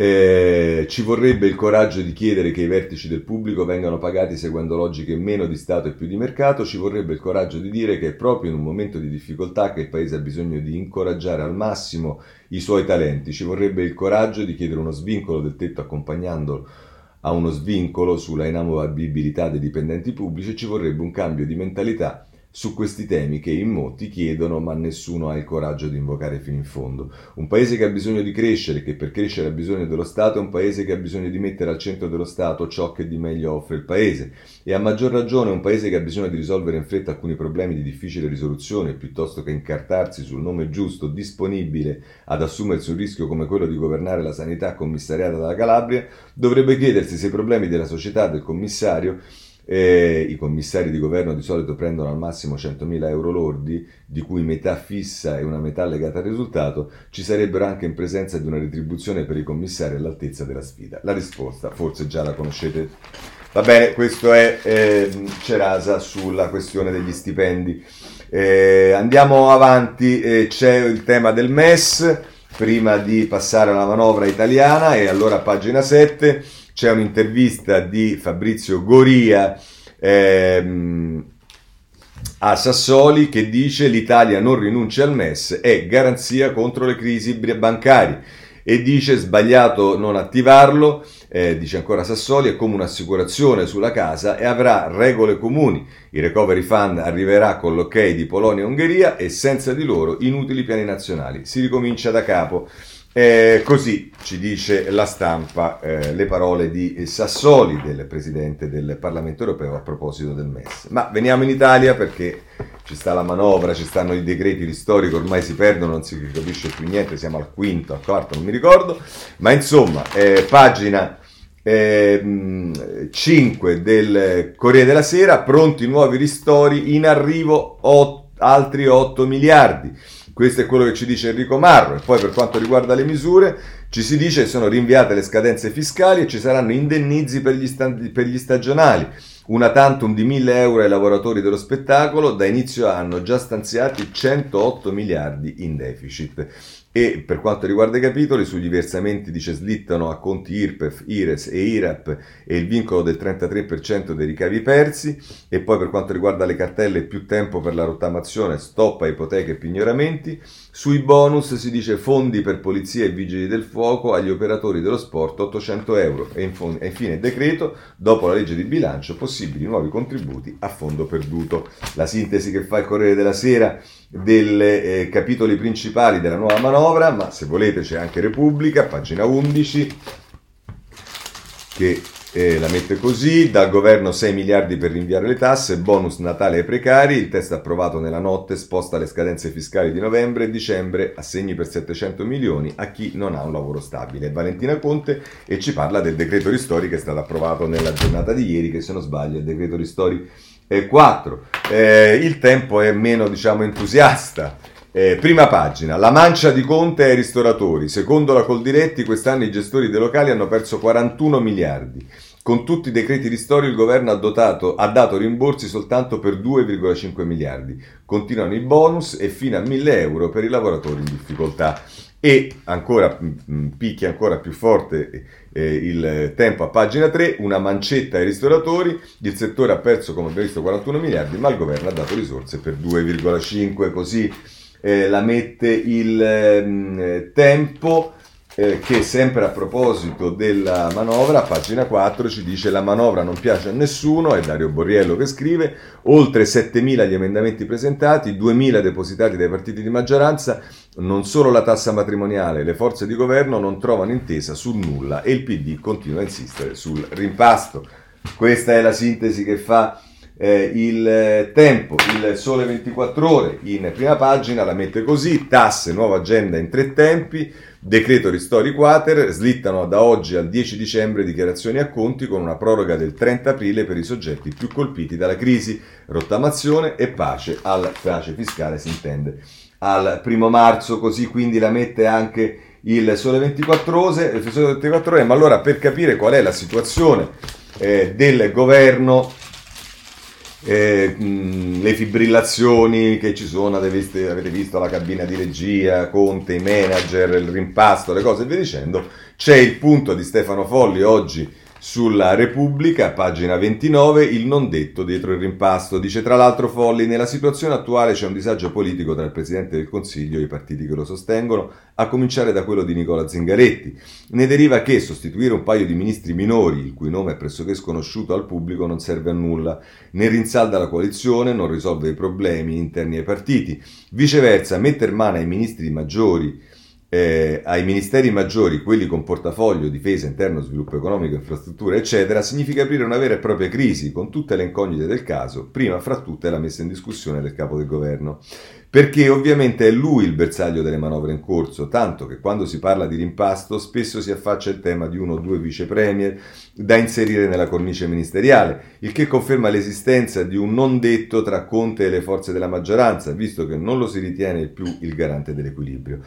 Speaker 1: eh, ci vorrebbe il coraggio di chiedere che i vertici del pubblico vengano pagati seguendo logiche meno di Stato e più di mercato, ci vorrebbe il coraggio di dire che è proprio in un momento di difficoltà che il Paese ha bisogno di incoraggiare al massimo i suoi talenti, ci vorrebbe il coraggio di chiedere uno svincolo del tetto accompagnandolo a uno svincolo sulla inamovibilità dei dipendenti pubblici, ci vorrebbe un cambio di mentalità su questi temi che in molti chiedono ma nessuno ha il coraggio di invocare fino in fondo. Un paese che ha bisogno di crescere, che per crescere ha bisogno dello Stato, è un paese che ha bisogno di mettere al centro dello Stato ciò che di meglio offre il paese. E a maggior ragione un paese che ha bisogno di risolvere in fretta alcuni problemi di difficile risoluzione, piuttosto che incartarsi sul nome giusto, disponibile ad assumersi un rischio come quello di governare la sanità commissariata dalla Calabria, dovrebbe chiedersi se i problemi della società del commissario eh, I commissari di governo di solito prendono al massimo 100.000 euro lordi, di cui metà fissa e una metà legata al risultato, ci sarebbero anche in presenza di una retribuzione per i commissari all'altezza della sfida. La risposta forse già la conoscete. Va bene, questo è eh, Cerasa sulla questione degli stipendi. Eh, andiamo avanti, c'è il tema del MES, prima di passare alla manovra italiana e allora pagina 7 c'è un'intervista di Fabrizio Goria ehm, a Sassoli che dice l'Italia non rinuncia al MES, è garanzia contro le crisi bancarie e dice sbagliato non attivarlo, eh, dice ancora Sassoli, è come un'assicurazione sulla casa e avrà regole comuni. Il recovery fund arriverà con l'ok di Polonia e Ungheria e senza di loro inutili piani nazionali. Si ricomincia da capo. Eh, così ci dice la stampa eh, le parole di Sassoli, del Presidente del Parlamento europeo, a proposito del MES. Ma veniamo in Italia perché ci sta la manovra, ci stanno i decreti ristori che ormai si perdono, non si capisce più niente, siamo al quinto, al quarto, non mi ricordo. Ma insomma, eh, pagina 5 eh, del Corriere della Sera, pronti nuovi ristori, in arrivo 8, altri 8 miliardi. Questo è quello che ci dice Enrico Marro. E poi per quanto riguarda le misure, ci si dice che sono rinviate le scadenze fiscali e ci saranno indennizi per gli, sta- per gli stagionali. Una tantum di 1000 euro ai lavoratori dello spettacolo, da inizio anno già stanziati 108 miliardi in deficit. E per quanto riguarda i capitoli, sugli versamenti dice slittano a conti IRPEF, IRES e IRAP e il vincolo del 33% dei ricavi persi. E poi per quanto riguarda le cartelle, più tempo per la rottamazione, stop a ipoteche e pignoramenti. Sui bonus si dice fondi per polizia e vigili del fuoco agli operatori dello sport 800 euro. E infine decreto, dopo la legge di bilancio, possibili nuovi contributi a fondo perduto. La sintesi che fa il Corriere della Sera dei eh, capitoli principali della nuova manovra, ma se volete c'è anche Repubblica, pagina 11, che eh, la mette così, dal governo 6 miliardi per rinviare le tasse, bonus Natale ai precari, il test approvato nella notte sposta le scadenze fiscali di novembre e dicembre, assegni per 700 milioni a chi non ha un lavoro stabile. Valentina Conte e ci parla del decreto ristori che è stato approvato nella giornata di ieri, che se non sbaglio è il decreto ristori 4. Eh, il tempo è meno, diciamo, entusiasta. Eh, prima pagina, la mancia di Conte ai ristoratori. Secondo la Coldiretti, quest'anno i gestori dei locali hanno perso 41 miliardi. con tutti i decreti ristori il governo ha, dotato, ha dato rimborsi soltanto per 2,5 miliardi. Continuano i bonus e fino a 1000 euro per i lavoratori in difficoltà. E ancora picchia ancora più forte eh, il tempo a pagina 3, una mancetta ai ristoratori, il settore ha perso come abbiamo visto 41 miliardi, ma il governo ha dato risorse per 2,5, così eh, la mette il eh, tempo eh, che sempre a proposito della manovra, a pagina 4 ci dice la manovra non piace a nessuno, è Dario Borriello che scrive, oltre 7.000 gli emendamenti presentati, 2.000 depositati dai partiti di maggioranza, non solo la tassa matrimoniale, le forze di governo non trovano intesa su nulla e il PD continua a insistere sul rimpasto. Questa è la sintesi che fa eh, il eh, tempo, il sole 24 ore in prima pagina la mette così, tasse, nuova agenda in tre tempi, Decreto ristori quater, slittano da oggi al 10 dicembre dichiarazioni a conti con una proroga del 30 aprile per i soggetti più colpiti dalla crisi, rottamazione e pace, al, pace fiscale si intende, al primo marzo, così quindi la mette anche il Sole 24 ore, il Sole 24 ore ma allora per capire qual è la situazione eh, del governo eh, mh, le fibrillazioni che ci sono, avete visto, avete visto la cabina di regia, Conte, i manager, il rimpasto, le cose e via dicendo. C'è il punto di Stefano Folli oggi sulla Repubblica, pagina 29, il non detto dietro il rimpasto. Dice tra l'altro Folli, nella situazione attuale c'è un disagio politico tra il Presidente del Consiglio e i partiti che lo sostengono, a cominciare da quello di Nicola Zingaretti. Ne deriva che sostituire un paio di ministri minori, il cui nome è pressoché sconosciuto al pubblico, non serve a nulla. Ne rinsalda la coalizione, non risolve i problemi interni ai partiti. Viceversa, mettere mano ai ministri maggiori eh, ai ministeri maggiori, quelli con portafoglio, difesa, interno, sviluppo economico, infrastrutture, eccetera, significa aprire una vera e propria crisi con tutte le incognite del caso, prima fra tutte la messa in discussione del capo del governo. Perché ovviamente è lui il bersaglio delle manovre in corso, tanto che quando si parla di rimpasto spesso si affaccia il tema di uno o due vice premier da inserire nella cornice ministeriale, il che conferma l'esistenza di un non detto tra Conte e le forze della maggioranza, visto che non lo si ritiene più il garante dell'equilibrio.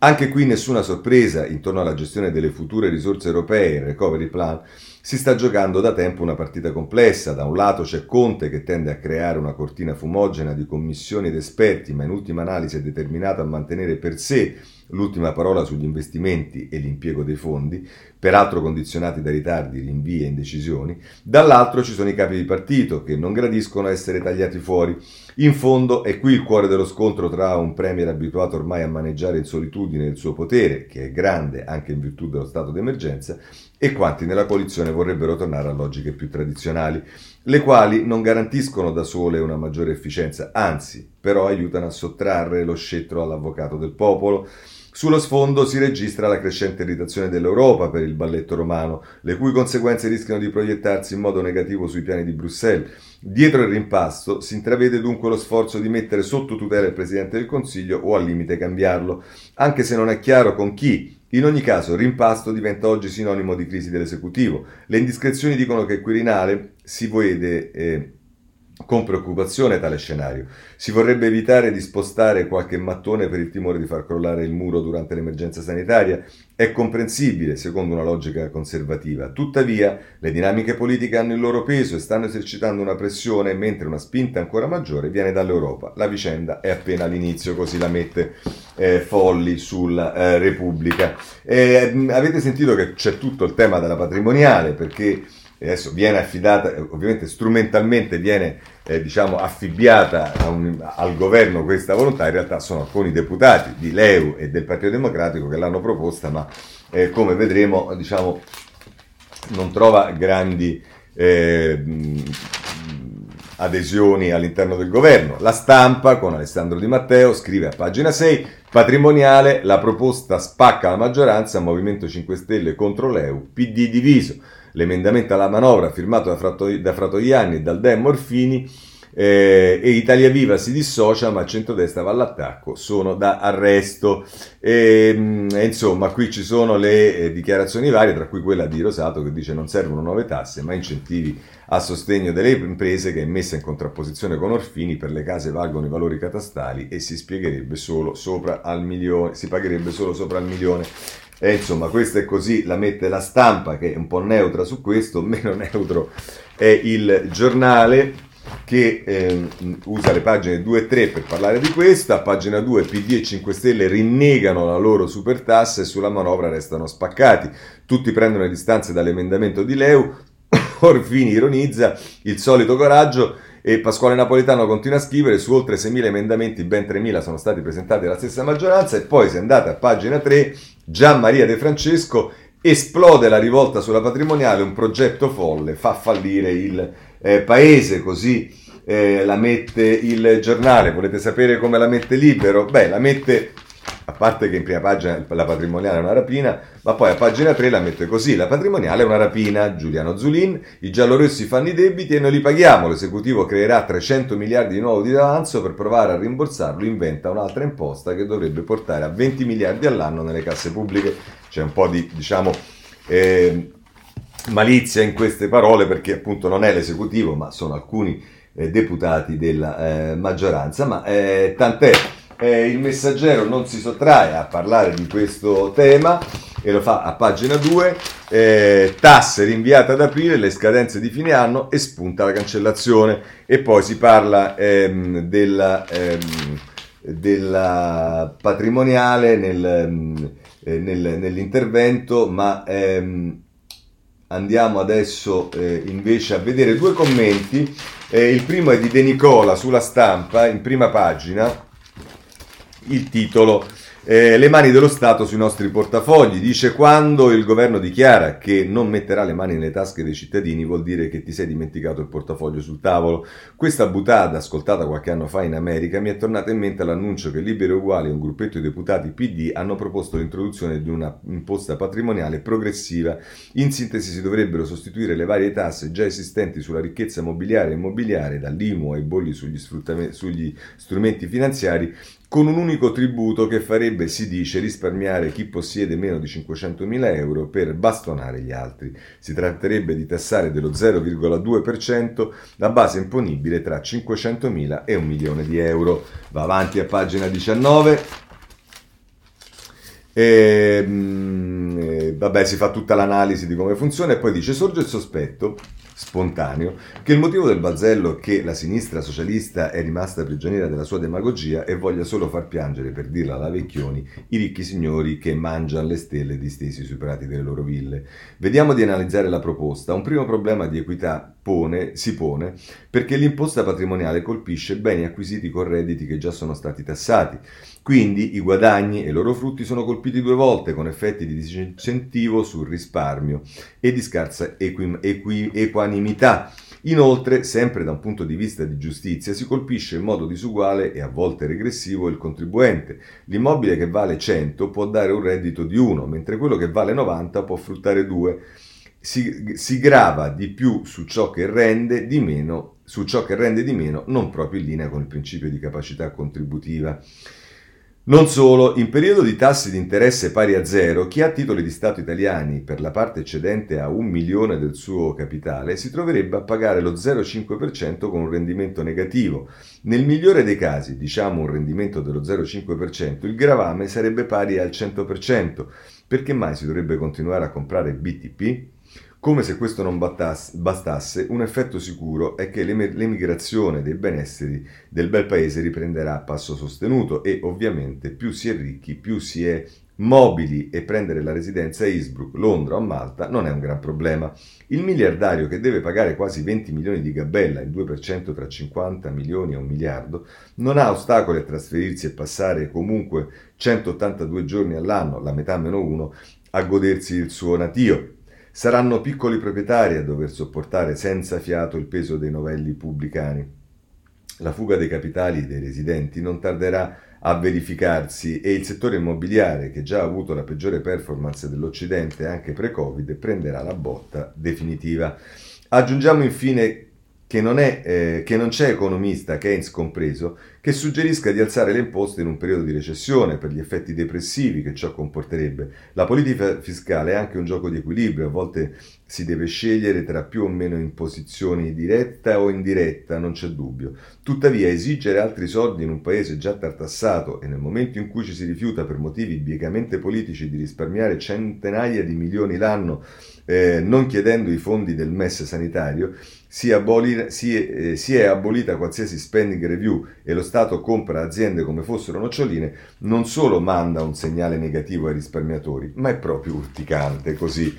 Speaker 1: Anche qui nessuna sorpresa intorno alla gestione delle future risorse europee, il recovery plan, si sta giocando da tempo una partita complessa. Da un lato c'è Conte che tende a creare una cortina fumogena di commissioni ed esperti, ma in ultima analisi è determinato a mantenere per sé l'ultima parola sugli investimenti e l'impiego dei fondi, peraltro condizionati da ritardi, rinvii e indecisioni, dall'altro ci sono i capi di partito che non gradiscono essere tagliati fuori. In fondo è qui il cuore dello scontro tra un premier abituato ormai a maneggiare in solitudine il suo potere, che è grande anche in virtù dello stato d'emergenza, e quanti nella coalizione vorrebbero tornare a logiche più tradizionali, le quali non garantiscono da sole una maggiore efficienza, anzi, però aiutano a sottrarre lo scettro all'avvocato del popolo sullo sfondo si registra la crescente irritazione dell'Europa per il balletto romano, le cui conseguenze rischiano di proiettarsi in modo negativo sui piani di Bruxelles. Dietro il rimpasto si intravede dunque lo sforzo di mettere sotto tutela il Presidente del Consiglio o al limite cambiarlo, anche se non è chiaro con chi. In ogni caso, rimpasto diventa oggi sinonimo di crisi dell'esecutivo. Le indiscrezioni dicono che Quirinale si vede eh, con preoccupazione tale scenario. Si vorrebbe evitare di spostare qualche mattone per il timore di far crollare il muro durante l'emergenza sanitaria. È comprensibile, secondo una logica conservativa. Tuttavia, le dinamiche politiche hanno il loro peso e stanno esercitando una pressione, mentre una spinta ancora maggiore viene dall'Europa. La vicenda è appena all'inizio, così la mette eh, Folli sulla eh, Repubblica. Eh, avete sentito che c'è tutto il tema della patrimoniale, perché adesso viene affidata, ovviamente strumentalmente viene eh, diciamo, affibbiata un, al governo questa volontà, in realtà sono alcuni deputati di Leu e del Partito Democratico che l'hanno proposta, ma eh, come vedremo diciamo, non trova grandi eh, adesioni all'interno del governo. La stampa con Alessandro Di Matteo scrive a pagina 6 patrimoniale, la proposta spacca la maggioranza, Movimento 5 Stelle contro l'EU, PD diviso l'emendamento alla manovra firmato da, Fratoianni e dal Dem Morfini eh, e Italia Viva si dissocia ma centrodestra va all'attacco, sono da arresto. E, mm, e insomma, qui ci sono le eh, dichiarazioni varie, tra cui quella di Rosato che dice non servono nuove tasse ma incentivi a sostegno delle imprese che è messa in contrapposizione con Orfini per le case valgono i valori catastali e si solo si pagherebbe solo sopra al milione. E insomma, questa è così, la mette la stampa che è un po' neutra su questo, *laughs* meno neutro è il giornale che eh, usa le pagine 2 e 3 per parlare di questo. A pagina 2 PD e 5 Stelle rinnegano la loro supertassa e sulla manovra restano spaccati. Tutti prendono le distanze dall'emendamento di Leu. *coughs* Orfini ironizza il solito coraggio e Pasquale Napolitano continua a scrivere su oltre 6.000 emendamenti, ben 3.000 sono stati presentati dalla stessa maggioranza e poi se andate a pagina 3 Gian Maria De Francesco esplode la rivolta sulla patrimoniale, un progetto folle, fa fallire il eh, paese, così eh, la mette il giornale. Volete sapere come la mette libero? Beh, la mette a parte che in prima pagina la patrimoniale è una rapina, ma poi a pagina 3 la mette così, la patrimoniale è una rapina, Giuliano Zulin, i giallorossi fanno i debiti e noi li paghiamo, l'esecutivo creerà 300 miliardi di nuovo di avanzo per provare a rimborsarlo, inventa un'altra imposta che dovrebbe portare a 20 miliardi all'anno nelle casse pubbliche, c'è un po' di, diciamo, eh, malizia in queste parole perché appunto non è l'esecutivo, ma sono alcuni eh, deputati della eh, maggioranza, ma eh, tant'è eh, il messaggero non si sottrae a parlare di questo tema e lo fa a pagina 2, eh, tasse rinviate ad aprile, le scadenze di fine anno e spunta la cancellazione. E poi si parla ehm, della, ehm, della, patrimoniale nel, eh, nel, nell'intervento, ma ehm, andiamo adesso eh, invece a vedere due commenti. Eh, il primo è di De Nicola sulla stampa, in prima pagina il titolo eh, le mani dello Stato sui nostri portafogli. Dice quando il governo dichiara che non metterà le mani nelle tasche dei cittadini vuol dire che ti sei dimenticato il portafoglio sul tavolo. Questa buttata, ascoltata qualche anno fa in America, mi è tornata in mente l'annuncio che Libero Uguali e un gruppetto di deputati PD hanno proposto l'introduzione di una imposta patrimoniale progressiva. In sintesi si dovrebbero sostituire le varie tasse già esistenti sulla ricchezza mobiliare e immobiliare, dall'IMU ai bolli sugli, sugli strumenti finanziari, con un unico tributo che farebbe, si dice, risparmiare chi possiede meno di 500.000 euro per bastonare gli altri. Si tratterebbe di tassare dello 0,2% la base imponibile tra 500.000 e un milione di euro. Va avanti a pagina 19. E, ehm, eh, vabbè, si fa tutta l'analisi di come funziona e poi dice sorge il sospetto spontaneo, che il motivo del balzello è che la sinistra socialista è rimasta prigioniera della sua demagogia e voglia solo far piangere, per dirla alla Vecchioni, i ricchi signori che mangiano le stelle distesi sui prati delle loro ville. Vediamo di analizzare la proposta. Un primo problema di equità pone, si pone perché l'imposta patrimoniale colpisce beni acquisiti con redditi che già sono stati tassati. Quindi i guadagni e i loro frutti sono colpiti due volte con effetti di disincentivo sul risparmio e di scarsa equi, equi, equanimità. Inoltre, sempre da un punto di vista di giustizia, si colpisce in modo disuguale e a volte regressivo il contribuente. L'immobile che vale 100 può dare un reddito di 1, mentre quello che vale 90 può fruttare 2. Si, si grava di più su ciò che rende di meno, su ciò che rende di meno, non proprio in linea con il principio di capacità contributiva. Non solo, in periodo di tassi di interesse pari a zero, chi ha titoli di Stato italiani per la parte eccedente a un milione del suo capitale si troverebbe a pagare lo 0,5% con un rendimento negativo. Nel migliore dei casi, diciamo un rendimento dello 0,5%, il gravame sarebbe pari al 100%. Perché mai si dovrebbe continuare a comprare BTP? Come se questo non bastasse, un effetto sicuro è che l'emigrazione dei benesseri del bel paese riprenderà a passo sostenuto e ovviamente più si è ricchi, più si è mobili e prendere la residenza a Innsbruck, Londra o Malta non è un gran problema. Il miliardario che deve pagare quasi 20 milioni di gabella, il 2% tra 50 milioni e un miliardo, non ha ostacoli a trasferirsi e passare comunque 182 giorni all'anno, la metà meno uno, a godersi il suo natio. Saranno piccoli proprietari a dover sopportare senza fiato il peso dei novelli pubblicani. La fuga dei capitali dei residenti non tarderà a verificarsi e il settore immobiliare, che già ha avuto la peggiore performance dell'Occidente anche pre-Covid, prenderà la botta definitiva. Aggiungiamo infine che non, è, eh, che non c'è economista, Keynes compreso, che suggerisca di alzare le imposte in un periodo di recessione per gli effetti depressivi che ciò comporterebbe. La politica fiscale è anche un gioco di equilibrio, a volte si deve scegliere tra più o meno imposizioni diretta o indiretta, non c'è dubbio. Tuttavia esigere altri soldi in un paese già tartassato e nel momento in cui ci si rifiuta per motivi biecamente politici di risparmiare centinaia di milioni l'anno eh, non chiedendo i fondi del MES sanitario, si, aboli, si, eh, si, è abolita qualsiasi spending review e lo Stato compra aziende come fossero noccioline, non solo manda un segnale negativo ai risparmiatori, ma è proprio urticante così.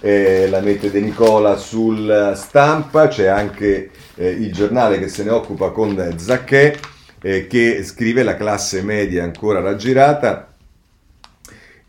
Speaker 1: Eh, la mette De Nicola sul stampa, c'è anche eh, il giornale che se ne occupa con Zacchè, eh, che scrive la classe media ancora raggirata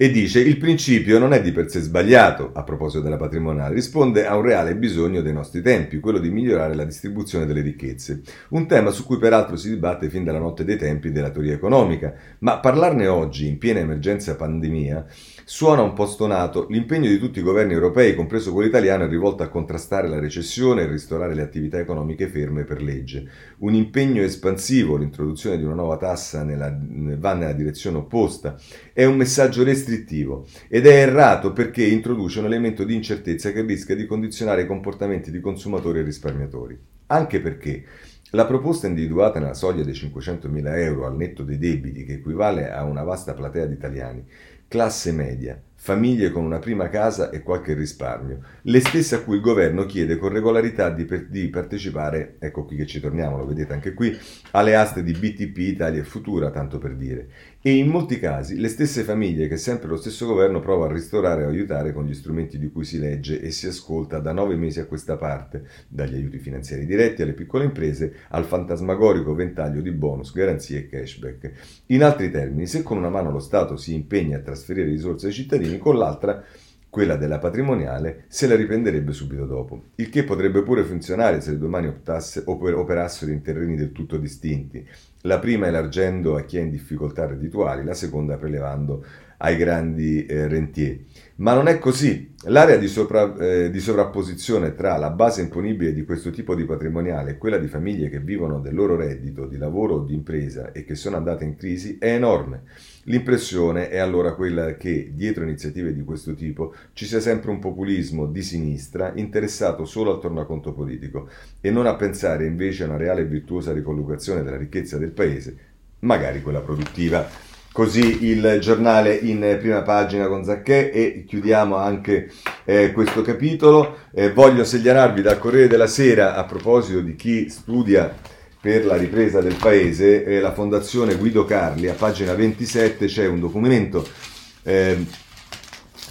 Speaker 1: e dice il principio non è di per sé sbagliato, a proposito della patrimoniale, risponde a un reale bisogno dei nostri tempi, quello di migliorare la distribuzione delle ricchezze, un tema su cui peraltro si dibatte fin dalla notte dei tempi della teoria economica, ma parlarne oggi, in piena emergenza pandemia, Suona un po' stonato, l'impegno di tutti i governi europei, compreso quello italiano, è rivolto a contrastare la recessione e ristorare le attività economiche ferme per legge. Un impegno espansivo, l'introduzione di una nuova tassa nella, va nella direzione opposta, è un messaggio restrittivo ed è errato perché introduce un elemento di incertezza che rischia di condizionare i comportamenti di consumatori e risparmiatori. Anche perché la proposta individuata nella soglia dei 500.000 euro al netto dei debiti, che equivale a una vasta platea di italiani, classe media, famiglie con una prima casa e qualche risparmio, le stesse a cui il governo chiede con regolarità di, per, di, partecipare, ecco qui che ci torniamo, lo vedete anche qui, alle aste di BTP Italia e Futura, tanto per dire. E in molti casi le stesse famiglie che sempre lo stesso governo prova a ristorare o aiutare con gli strumenti di cui si legge e si ascolta da nove mesi a questa parte, dagli aiuti finanziari diretti alle piccole imprese al fantasmagorico ventaglio di bonus, garanzie e cashback. In altri termini, se con una mano lo Stato si impegna a trasferire risorse ai cittadini, con l'altra quella della patrimoniale, se la riprenderebbe subito dopo. Il che potrebbe pure funzionare se domani optasse, oper, operassero in terreni del tutto distinti. La prima elargendo a chi è in difficoltà reddituali, la seconda prelevando ai grandi eh, rentier. Ma non è così. L'area di, sopra, eh, di, sovrapposizione tra la base imponibile di questo tipo di patrimoniale e quella di famiglie che vivono del loro reddito, di lavoro o di impresa e che sono andate in crisi è enorme. L'impressione è allora quella che dietro iniziative di questo tipo ci sia sempre un populismo di sinistra interessato solo al tornaconto politico e non a pensare invece a una reale e virtuosa ricollocazione della ricchezza del paese, magari quella produttiva. Così il giornale in prima pagina con Zacchè e chiudiamo anche eh, questo capitolo. Eh, voglio segnalarvi dal Corriere della Sera a proposito di chi studia per la ripresa del paese, eh, la Fondazione Guido Carli, a pagina 27 c'è un documento eh,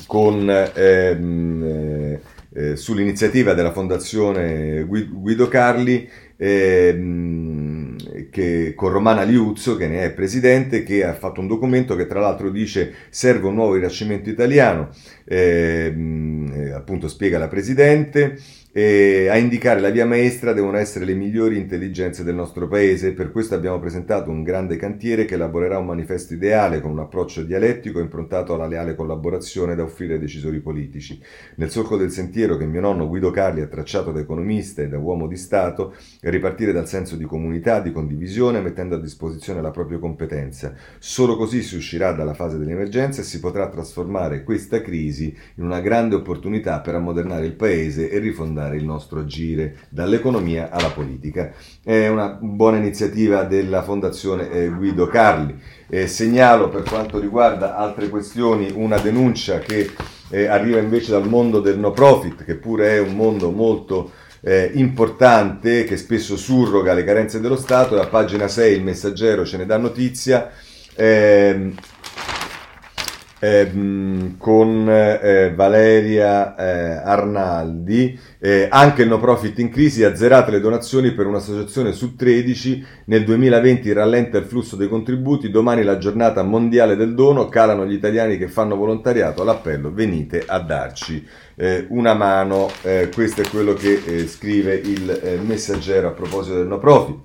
Speaker 1: con, ehm, eh, eh, sull'iniziativa della Fondazione Guido Carli ehm, che, con Romana Liuzzo, che ne è presidente, che ha fatto un documento che tra l'altro dice serve un nuovo rinascimento italiano, ehm, eh, appunto spiega la presidente. E a indicare la via maestra devono essere le migliori intelligenze del nostro paese. Per questo abbiamo presentato un grande cantiere che elaborerà un manifesto ideale con un approccio dialettico improntato alla leale collaborazione da offrire ai decisori politici. Nel solco del sentiero che mio nonno Guido Carli ha tracciato da economista e da uomo di Stato, ripartire dal senso di comunità, di condivisione, mettendo a disposizione la propria competenza. Solo così si uscirà dalla fase dell'emergenza e si potrà trasformare questa crisi in una grande opportunità per ammodernare il paese e rifondare il nostro agire dall'economia alla politica. È una buona iniziativa della Fondazione eh, Guido Carli. Eh, segnalo per quanto riguarda altre questioni una denuncia che eh, arriva invece dal mondo del no profit, che pure è un mondo molto eh, importante che spesso surroga le carenze dello Stato. E a pagina 6 il messaggero ce ne dà notizia. Eh, eh, con eh, Valeria eh, Arnaldi, eh, anche il no profit in crisi, azzerate le donazioni per un'associazione su 13, nel 2020 rallenta il flusso dei contributi, domani la giornata mondiale del dono, calano gli italiani che fanno volontariato, l'appello venite a darci eh, una mano, eh, questo è quello che scrive il messaggero a proposito del no profit.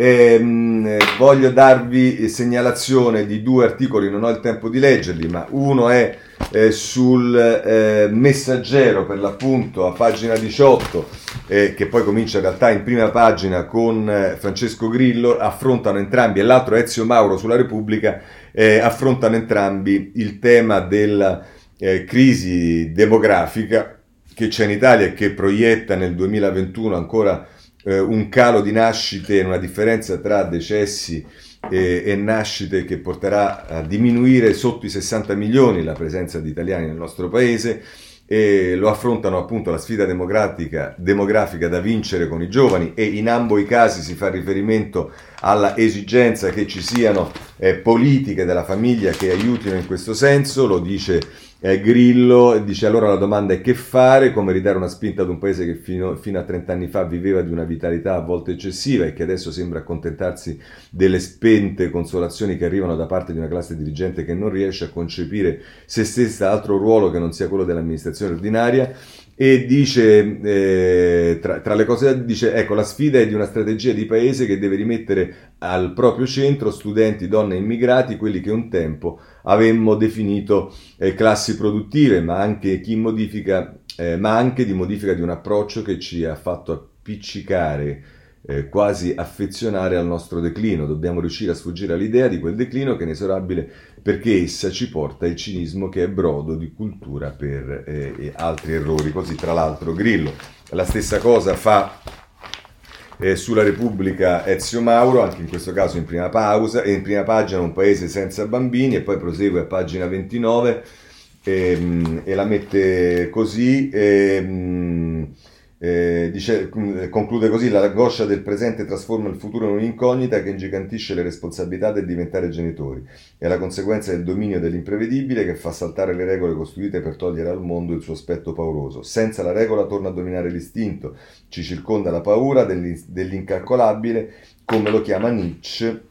Speaker 1: Ehm, voglio darvi segnalazione di due articoli, non ho il tempo di leggerli, ma uno è eh, sul eh, messaggero per l'appunto a pagina 18 eh, che poi comincia in realtà in prima pagina con eh, Francesco Grillo affrontano entrambi e l'altro Ezio Mauro sulla Repubblica eh, affrontano entrambi il tema della eh, crisi demografica che c'è in Italia e che proietta nel 2021 ancora un calo di nascite una differenza tra decessi e, e, nascite che porterà a diminuire sotto i 60 milioni la presenza di italiani nel nostro paese e lo affrontano appunto la sfida demografica da vincere con i giovani e in ambo i casi si fa riferimento alla esigenza che ci siano eh, politiche della famiglia che aiutino in questo senso, lo dice eh, Grillo, dice allora la domanda è che fare, come ridare una spinta ad un paese che fino, fino a 30 anni fa viveva di una vitalità a volte eccessiva e che adesso sembra accontentarsi delle spente consolazioni che arrivano da parte di una classe dirigente che non riesce a concepire se stessa altro ruolo che non sia quello dell'amministrazione ordinaria. E dice, eh, tra, tra, le cose, dice, ecco, la sfida è di una strategia di paese che deve rimettere al proprio centro studenti, donne e immigrati, quelli che un tempo avemmo definito eh, classi produttive, ma anche, modifica, eh, ma anche di modifica di un approccio che ci ha fatto appiccicare eh, quasi affezionare al nostro declino. Dobbiamo riuscire a sfuggire all'idea di quel declino che è inesorabile perché essa ci porta il cinismo che è brodo di cultura per eh, altri errori. Così, tra l'altro, Grillo la stessa cosa fa eh, sulla Repubblica Ezio Mauro, anche in questo caso in prima, pausa, in prima pagina un paese senza bambini e poi prosegue a pagina 29 ehm, e la mette così. Ehm, eh, dice, mm, conclude così: l'angoscia del presente trasforma il futuro in un'incognita che ingigantisce le responsabilità del diventare genitori. È la conseguenza del dominio dell'imprevedibile che fa saltare le regole costruite per togliere al mondo il suo aspetto pauroso. Senza la regola torna a dominare l'istinto, ci circonda la paura dell'incalcolabile, come lo chiama Nietzsche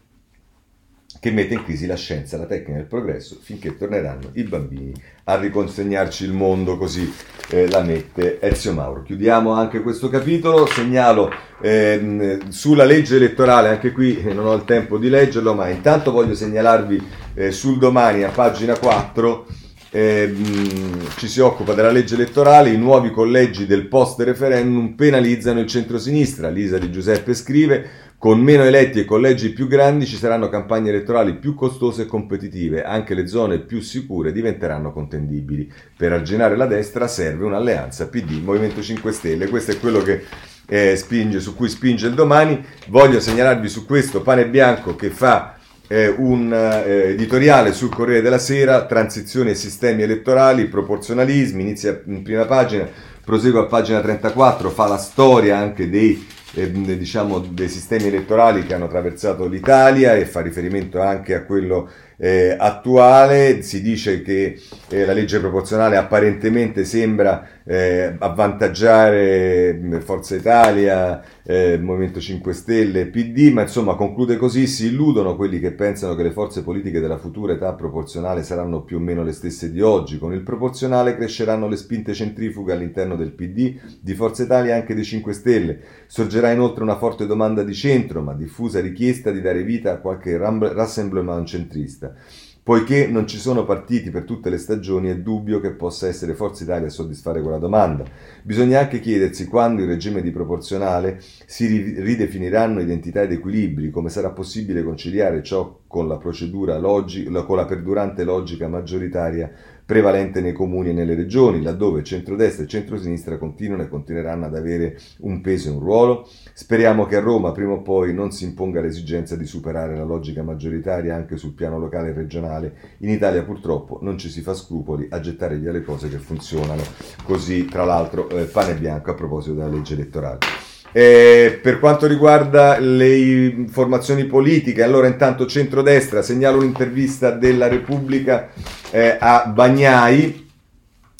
Speaker 1: che mette in crisi la scienza, la tecnica e il progresso finché torneranno i bambini a riconsegnarci il mondo, così eh, la mette Ezio Mauro. Chiudiamo anche questo capitolo, segnalo ehm, sulla legge elettorale, anche qui eh, non ho il tempo di leggerlo, ma intanto voglio segnalarvi eh, sul domani a pagina 4 ehm, ci si occupa della legge elettorale, i nuovi collegi del post referendum penalizzano il centrosinistra, Lisa Di Giuseppe scrive con meno eletti e collegi più grandi ci saranno campagne elettorali più costose e competitive, anche le zone più sicure diventeranno contendibili. Per arginare la destra serve un'alleanza PD Movimento 5 Stelle, questo è quello che eh, spinge, su cui spinge il domani. Voglio segnalarvi su questo Pane Bianco che fa eh, un eh, editoriale sul Corriere della Sera, transizione ai sistemi elettorali, proporzionalismi, inizia in prima pagina, prosegue a pagina 34, fa la storia anche dei eh, diciamo, dei sistemi elettorali che hanno attraversato l'Italia e fa riferimento anche a quello eh, attuale. Si dice che eh, la legge proporzionale apparentemente sembra eh, avvantaggiare Forza Italia, eh, Movimento 5 Stelle, PD, ma insomma conclude così, si illudono quelli che pensano che le forze politiche della futura età proporzionale saranno più o meno le stesse di oggi. Con il proporzionale cresceranno le spinte centrifughe all'interno del PD, di Forza Italia e anche dei 5 Stelle. Sorgerà inoltre una forte domanda di centro, ma diffusa richiesta di dare vita a qualche rassemblement centrista. Poiché non ci sono partiti per tutte le stagioni, è dubbio che possa essere Forza Italia a soddisfare quella domanda. Bisogna anche chiedersi quando il regime di proporzionale si ridefiniranno identità ed equilibri, come sarà possibile conciliare ciò con la logica, con la perdurante logica maggioritaria prevalente nei comuni e nelle regioni, laddove centrodestra e centrosinistra continuano e continueranno ad avere un peso e un ruolo. Speriamo che a Roma prima o poi non si imponga l'esigenza di superare la logica maggioritaria anche sul piano locale e regionale. In Italia purtroppo non ci si fa scrupoli a gettare via le cose che funzionano. Così, tra l'altro, eh, pane bianco a proposito della legge elettorale. Eh, per quanto riguarda le informazioni politiche, allora intanto centrodestra, segnalo un'intervista della Repubblica eh, a Bagnai,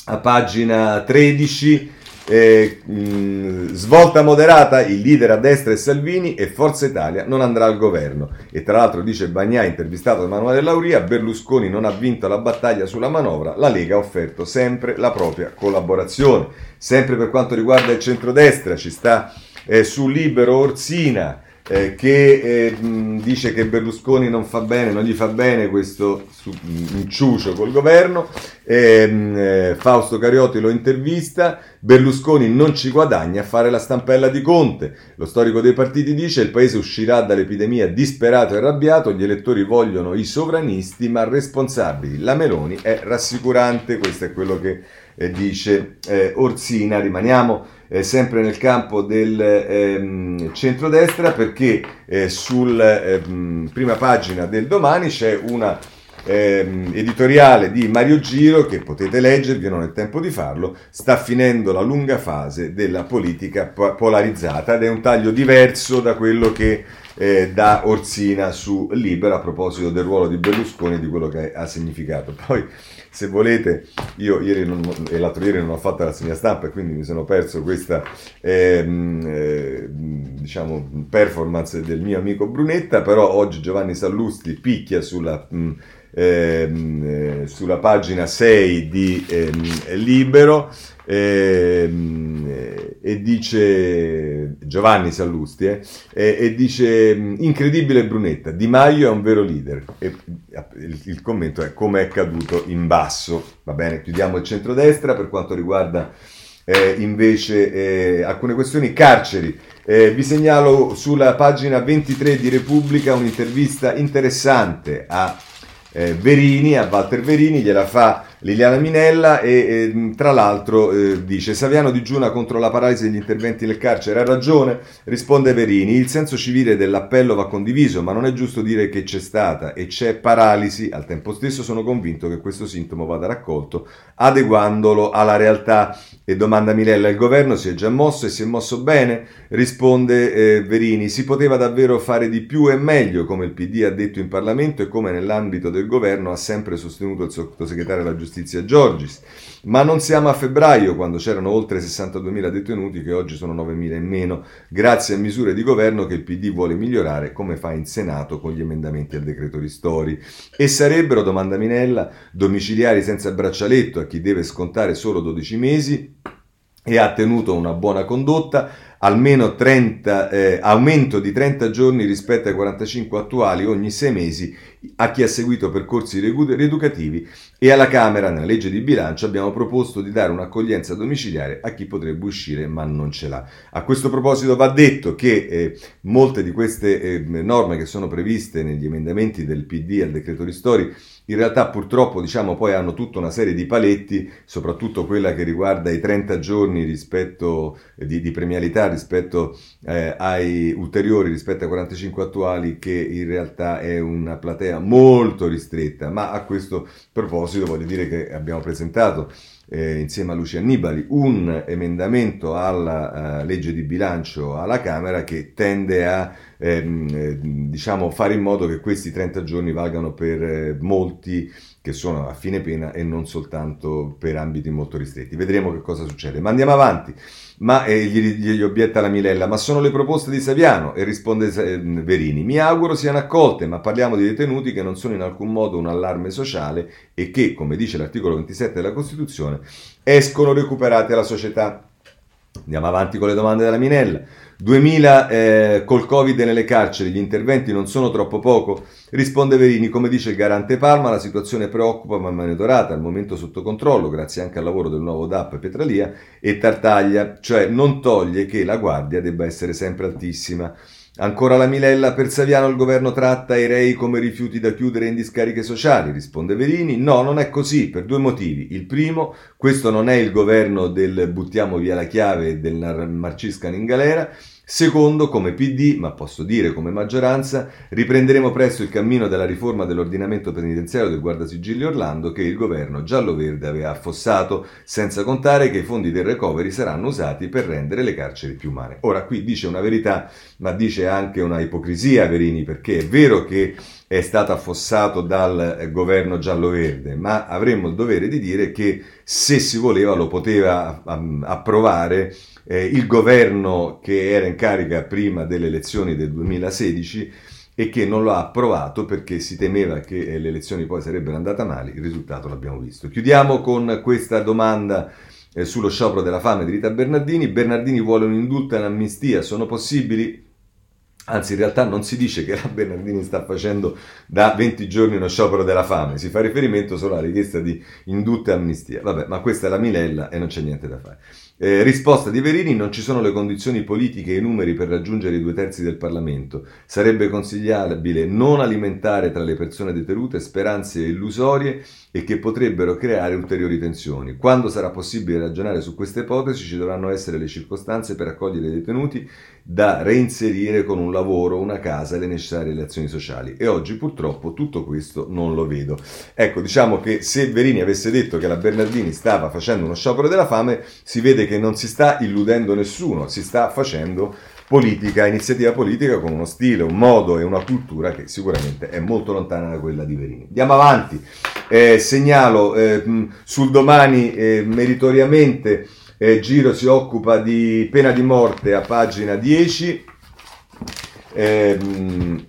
Speaker 1: a pagina 13, eh, mh, svolta moderata, il leader a destra è Salvini e Forza Italia non andrà al governo. E tra l'altro dice Bagnai, intervistato da Emanuele Lauria, Berlusconi non ha vinto la battaglia sulla manovra, la Lega ha offerto sempre la propria collaborazione. Sempre per quanto riguarda il centrodestra ci sta eh, su Libero Orsina, eh, che eh, mh, dice che Berlusconi non fa bene, non gli fa bene questo su, inciucio col governo. Ehm, eh, Fausto Cariotti lo intervista. Berlusconi non ci guadagna a fare la stampella di Conte. Lo storico dei partiti dice il paese uscirà dall'epidemia disperato e arrabbiato, gli elettori vogliono i sovranisti ma responsabili. La Meloni è rassicurante, questo è quello che eh, dice eh, Orsina. Rimaniamo eh, sempre nel campo del ehm, centrodestra perché eh, sulla ehm, prima pagina del domani c'è una ehm, editoriale di Mario Giro che potete leggervi, non è tempo di farlo, sta finendo la lunga fase della politica polarizzata ed è un taglio diverso da quello che eh, dà Orsina su Libera a proposito del ruolo di Berlusconi e di quello che ha significato. Poi se volete, io ieri non, e l'altro ieri non ho fatto la segna stampa e quindi mi sono perso questa ehm, eh, diciamo, performance del mio amico Brunetta, però oggi Giovanni Sallusti picchia sulla... Mh, ehm, eh, sulla pagina 6 di ehm, Libero ehm, eh, e dice Giovanni Sallusti eh, e dice incredibile Brunetta Di Maio è un vero leader e il, il commento è come è caduto in basso va bene chiudiamo il centrodestra per quanto riguarda eh, invece eh, alcune questioni carceri. Eh, vi segnalo sulla pagina 23 di Repubblica un'intervista interessante a eh, Verini, a Walter Verini, gliela fa Liliana Minella e, e tra l'altro eh, dice Saviano digiuna contro la paralisi degli interventi nel carcere, ha ragione, risponde Verini, il senso civile dell'appello va condiviso, ma non è giusto dire che c'è stata e c'è paralisi, al tempo stesso sono convinto che questo sintomo vada raccolto adeguandolo alla realtà. E domanda Minella, il governo si è già mosso e si è mosso bene? Risponde eh, Verini, si poteva davvero fare di più e meglio, come il PD ha detto in Parlamento e come nell'ambito del governo ha sempre sostenuto il sottosegretario della giustizia Giorgis. Ma non siamo a febbraio, quando c'erano oltre 62.000 detenuti, che oggi sono 9.000 in meno, grazie a misure di governo che il PD vuole migliorare, come fa in Senato con gli emendamenti al decreto ristori. E sarebbero, domanda Minella, domiciliari senza braccialetto a chi deve scontare solo 12 mesi e ha tenuto una buona condotta, almeno 30, eh, aumento di 30 giorni rispetto ai 45 attuali ogni 6 mesi a chi ha seguito percorsi rieducativi e alla Camera, nella legge di bilancio, abbiamo proposto di dare un'accoglienza domiciliare a chi potrebbe uscire ma non ce l'ha. A questo proposito va detto che eh, molte di queste eh, norme che sono previste negli emendamenti del PD al decreto ristori in realtà purtroppo diciamo poi hanno tutta una serie di paletti, soprattutto quella che riguarda i 30 giorni rispetto, di, di, premialità rispetto eh, ai ulteriori rispetto ai 45 attuali, che in realtà è una platea molto ristretta, ma a questo proposito voglio dire che abbiamo presentato eh, insieme a Lucia Annibali un emendamento alla uh, legge di bilancio alla Camera che tende a ehm, eh, diciamo, fare in modo che questi 30 giorni valgano per eh, molti che sono a fine pena e non soltanto per ambiti molto ristretti. Vedremo che cosa succede. Ma andiamo avanti. Ma eh, gli, gli, obietta la Milella, ma sono le proposte di Saviano? E risponde eh, Verini, mi auguro siano accolte, ma parliamo di detenuti che non sono in alcun modo un allarme sociale e che, come dice l'articolo 27 della Costituzione, escono recuperati alla società. Andiamo avanti con le domande della Minella. 2000 eh, col Covid nelle carceri, gli interventi non sono troppo poco? Risponde Verini, come dice il garante Palma, la situazione preoccupa ma è monitorata, al momento sotto controllo, grazie anche al lavoro del nuovo DAP Petralia e Tartaglia, cioè non toglie che la guardia debba essere sempre altissima. Ancora la Milella, per Saviano il governo tratta i rei come rifiuti da chiudere in discariche sociali, risponde Verini. No, non è così, per due motivi. Il primo, questo non è il governo del buttiamo via la chiave e del marciscan in galera. Secondo, come PD, ma posso dire come maggioranza, riprenderemo presto il cammino della riforma dell'ordinamento penitenziario del Guardasigilli Orlando che il governo giallo-verde aveva affossato, senza contare che i fondi del recovery saranno usati per rendere le carceri più umane. Ora, qui dice una verità, ma dice anche una ipocrisia, Verini, perché è vero che è stato affossato dal governo giallo-verde, ma avremmo il dovere di dire che se si voleva lo poteva approvare eh, il governo che era in carica prima delle elezioni del 2016 e che non lo ha approvato perché si temeva che le elezioni poi sarebbero andate male, il risultato l'abbiamo visto. Chiudiamo con questa domanda eh, sullo sciopero della fame di Rita Bernardini. Bernardini vuole un indulto e un'amnistia, sono possibili? Anzi, in realtà non si dice che *laughs* la Bernardini sta facendo da 20 giorni uno sciopero della fame, si fa riferimento solo alla richiesta di indutta amnistia. Vabbè, ma questa è la Milella e non c'è niente da fare. Eh, risposta di Verini, non ci sono le condizioni politiche e i numeri per raggiungere i due terzi del Parlamento. Sarebbe consigliabile non alimentare tra le persone detenute speranze illusorie e che potrebbero creare ulteriori tensioni. Quando sarà possibile ragionare su queste ipotesi ci dovranno essere le circostanze per accogliere i detenuti da reinserire con un lavoro, una casa e le necessarie relazioni sociali. E oggi purtroppo tutto questo non lo vedo. Ecco, diciamo che se Verini avesse detto che la Bernardini stava facendo uno sciopero della fame, si vede che non si sta illudendo nessuno, si sta facendo politica, iniziativa politica con uno stile, un modo e una cultura che sicuramente è molto lontana da quella di Verini. Andiamo avanti, eh, segnalo eh, sul domani eh, meritoriamente eh, Giro si occupa di pena di morte a pagina 10. Ehm,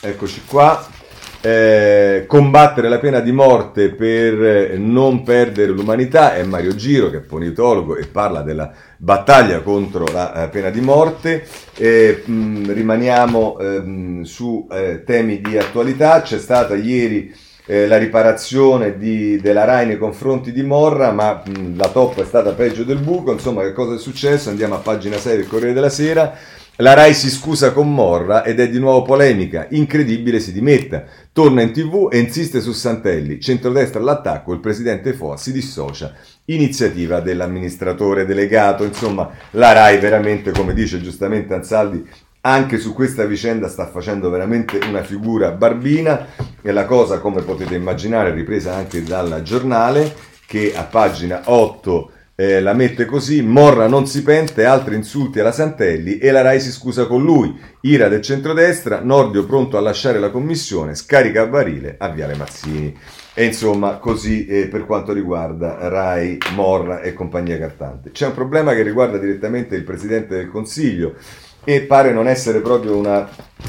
Speaker 1: eccoci qua. Eh, combattere la pena di morte per non perdere l'umanità è Mario Giro che è politologo e parla della battaglia contro la eh, pena di morte. Eh, mh, rimaniamo ehm, su eh, temi di attualità. C'è stata ieri eh, la riparazione di, della RAI nei confronti di Morra ma mh, la toppa è stata peggio del buco insomma che cosa è successo andiamo a pagina 6 del Corriere della Sera la RAI si scusa con Morra ed è di nuovo polemica. Incredibile si dimetta. Torna in tv e insiste su Santelli. Centrodestra all'attacco, il presidente Foa si dissocia. Iniziativa dell'amministratore delegato. Insomma, la RAI veramente, come dice giustamente Ansaldi, anche su questa vicenda sta facendo veramente una figura barbina. E la cosa, come potete immaginare, ripresa anche dal giornale, che a pagina 8 eh, la mette così, Morra non si pente, altri insulti alla Santelli e la Rai si scusa con lui, ira del centrodestra, Nordio pronto a lasciare la commissione, scarica a barile a Viale Mazzini. E insomma, così eh, per quanto riguarda Rai, Morra e compagnia cartante. C'è un problema che riguarda direttamente il Presidente del Consiglio e pare non essere proprio una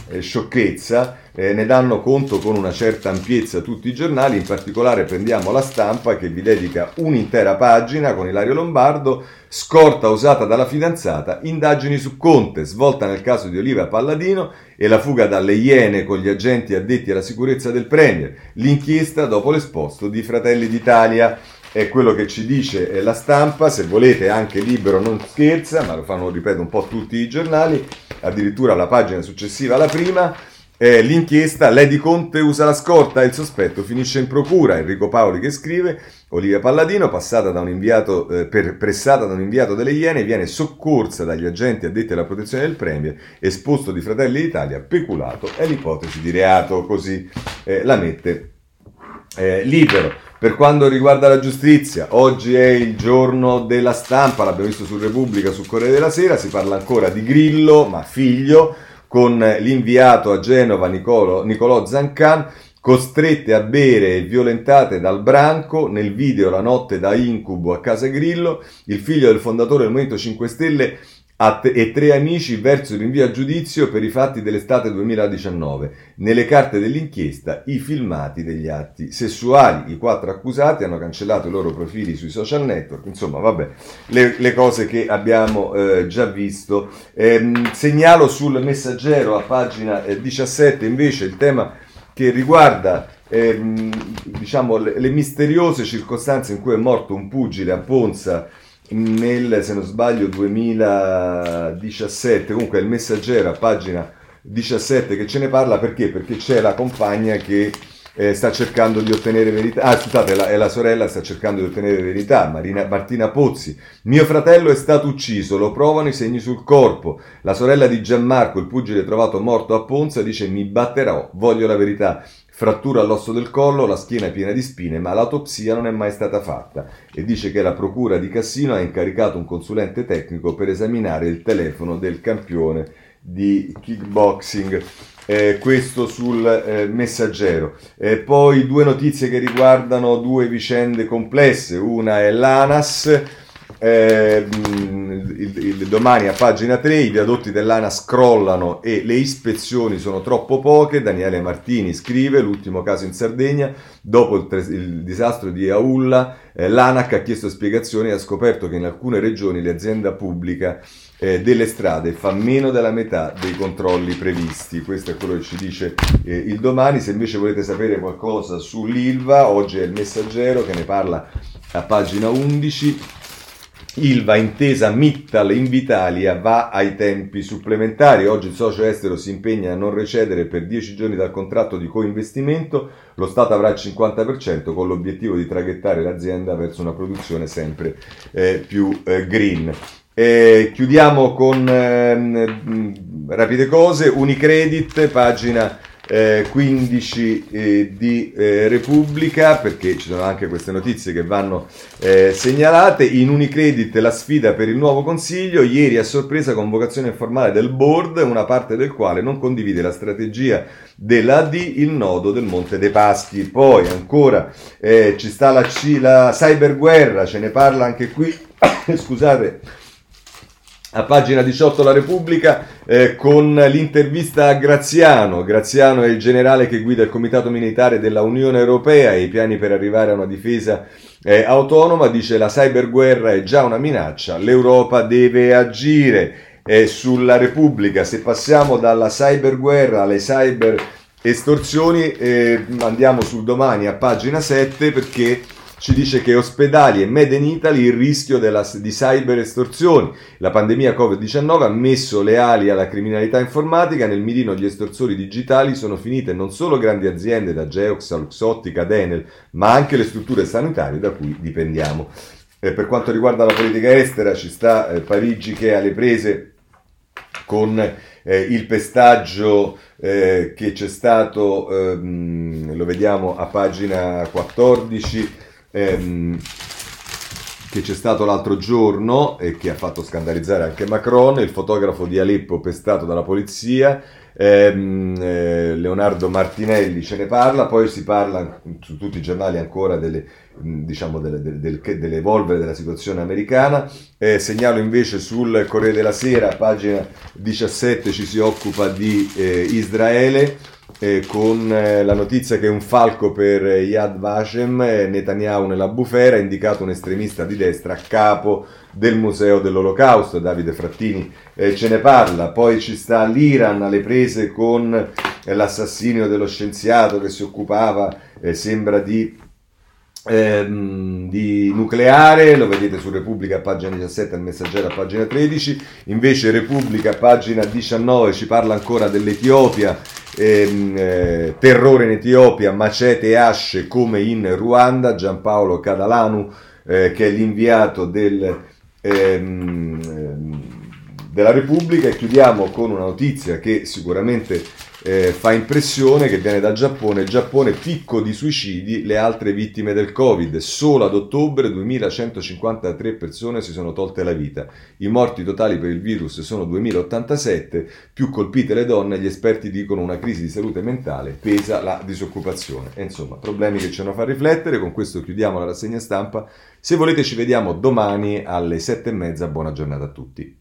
Speaker 1: eh, sciocchezza, eh, ne danno conto con una certa ampiezza tutti i giornali, in particolare prendiamo la stampa che vi dedica un'intera pagina con Ilario Lombardo, scorta usata dalla fidanzata, indagini su Conte, svolta nel caso di Oliva Palladino e la fuga dalle Iene con gli agenti addetti alla sicurezza del Premier, l'inchiesta dopo l'esposto di Fratelli d'Italia è quello che ci dice la stampa, se volete anche libero non scherza, ma lo fanno, ripeto, un po' tutti i giornali, addirittura la pagina successiva alla prima, eh, l'inchiesta, Lady Conte usa la scorta il sospetto finisce in procura, Enrico Paoli che scrive, Olivia Palladino, passata da un inviato, eh, per, pressata da un inviato delle Iene, viene soccorsa dagli agenti addetti alla protezione del Premier, esposto di Fratelli d'Italia, peculato, è l'ipotesi di reato, così eh, la mette eh, libero. Per quanto riguarda la giustizia, oggi è il giorno della stampa, l'abbiamo visto su Repubblica, su Corriere della Sera, si parla ancora di Grillo, ma figlio, con l'inviato a Genova Nicolo, Nicolò Zancan, costrette a bere e violentate dal branco nel video La notte da incubo a casa Grillo, il figlio del fondatore del Movimento 5 Stelle e tre amici verso il rinvio a giudizio per i fatti dell'estate 2019. Nelle carte dell'inchiesta i filmati degli atti sessuali. I quattro accusati hanno cancellato i loro profili sui social network. Insomma, vabbè, le, le cose che abbiamo eh, già visto. Eh, segnalo sul messaggero a pagina eh, 17 invece il tema che riguarda ehm, diciamo, le, le misteriose circostanze in cui è morto un pugile a Ponza nel, se non sbaglio, 2017, comunque è il messaggero a pagina 17 che ce ne parla perché? Perché c'è la compagna che eh, sta cercando di ottenere verità, ah scusate, la, è la sorella sta cercando di ottenere verità, Marina, Martina Pozzi, mio fratello è stato ucciso, lo provano i segni sul corpo, la sorella di Gianmarco, il pugile trovato morto a Ponza, dice mi batterò, voglio la verità, frattura all'osso del collo, la schiena è piena di spine, ma l'autopsia non è mai stata fatta. E dice che la procura di Cassino ha incaricato un consulente tecnico per esaminare il telefono del campione di kickboxing. Eh, questo sul eh, messaggero. Eh, poi due notizie che riguardano due vicende complesse. Una è l'ANAS Eh, il, il, domani a pagina 3 i viadotti dell'ANA scrollano e le ispezioni sono troppo poche. Daniele Martini scrive l'ultimo caso in Sardegna. Dopo il, il disastro di Aulla, eh, l'ANAC ha chiesto spiegazioni e ha scoperto che in alcune regioni l'azienda pubblica eh, delle strade fa meno della metà dei controlli previsti. Questo è quello che ci dice eh, il domani. Se invece volete sapere qualcosa sull'ILVA, oggi è il messaggero che ne parla a pagina 11. Ilva intesa Mittal Invitalia va ai tempi supplementari. Oggi il socio estero si impegna a non recedere per 10 giorni dal contratto di coinvestimento. Lo Stato avrà il 50% con l'obiettivo di traghettare l'azienda verso una produzione sempre eh, più eh, green. Eh, chiudiamo con ehm, rapide cose. Unicredit, pagina eh, 15 eh, di eh, Repubblica, perché ci sono anche queste notizie che vanno eh, segnalate. In Unicredit la sfida per il nuovo consiglio, ieri a sorpresa convocazione informale del board, una parte del quale non condivide la strategia dell'AD, il nodo del Monte dei Paschi. Poi ancora eh, ci sta la, la cyberguerra, ce ne parla anche qui, *coughs* scusate a pagina 18 La Repubblica eh, con l'intervista a Graziano. Graziano è il generale che guida il Comitato Militare della Unione Europea e i piani per arrivare a una difesa eh, autonoma. Dice la cyberguerra è già una minaccia, l'Europa deve agire. Eh, sulla Repubblica, se passiamo dalla cyberguerra alle cyber estorsioni, eh, andiamo sul domani a pagina 7 perché ci dice che ospedali e Made in Italy il rischio della, di cyber estorsioni. La pandemia Covid-19 ha messo le ali alla criminalità informatica, nel mirino gli estorsori digitali sono finite non solo grandi aziende da Geox, Luxottica, Denel, ma anche le strutture sanitarie da cui dipendiamo. Eh, per quanto riguarda la politica estera ci sta eh, Parigi che ha le prese con eh, il pestaggio eh, che c'è stato, ehm, lo vediamo a pagina 14, ehm, che c'è stato l'altro giorno e che ha fatto scandalizzare anche Macron, il fotografo di Aleppo pestato dalla polizia, ehm, eh, Leonardo Martinelli ce ne parla, poi si parla su tutti i giornali ancora delle, diciamo, delle, delle, dell'evolvere della situazione americana, eh, segnalo invece sul Corriere della Sera, pagina 17 ci si occupa di eh, Israele, eh, con eh, la notizia che un falco per Yad Vashem, eh, Netanyahu nella bufera, ha indicato un estremista di destra a capo del Museo dell'Olocausto, Davide Frattini. Eh, ce ne parla, poi ci sta l'Iran alle prese con eh, l'assassinio dello scienziato che si occupava, eh, sembra di ehm, di nucleare, lo vedete su Repubblica pagina 17, il messaggero a pagina 13, invece Repubblica pagina 19 ci parla ancora dell'Etiopia, ehm, eh, terrore in Etiopia, macete e asce come in Ruanda, Giampaolo Cadalanu eh, che è l'inviato del, ehm, ehm della Repubblica. E chiudiamo con una notizia che sicuramente eh, fa impressione che viene dal Giappone. Il Giappone picco di suicidi, le altre vittime del Covid. Solo ad ottobre 2153 persone si sono tolte la vita. I morti totali per il virus sono 2087, più colpite le donne, gli esperti dicono una crisi di salute mentale, pesa la disoccupazione. E insomma, problemi che ci hanno fa riflettere. Con questo chiudiamo la rassegna stampa. Se volete ci vediamo domani alle sette e mezza. Buona giornata a tutti.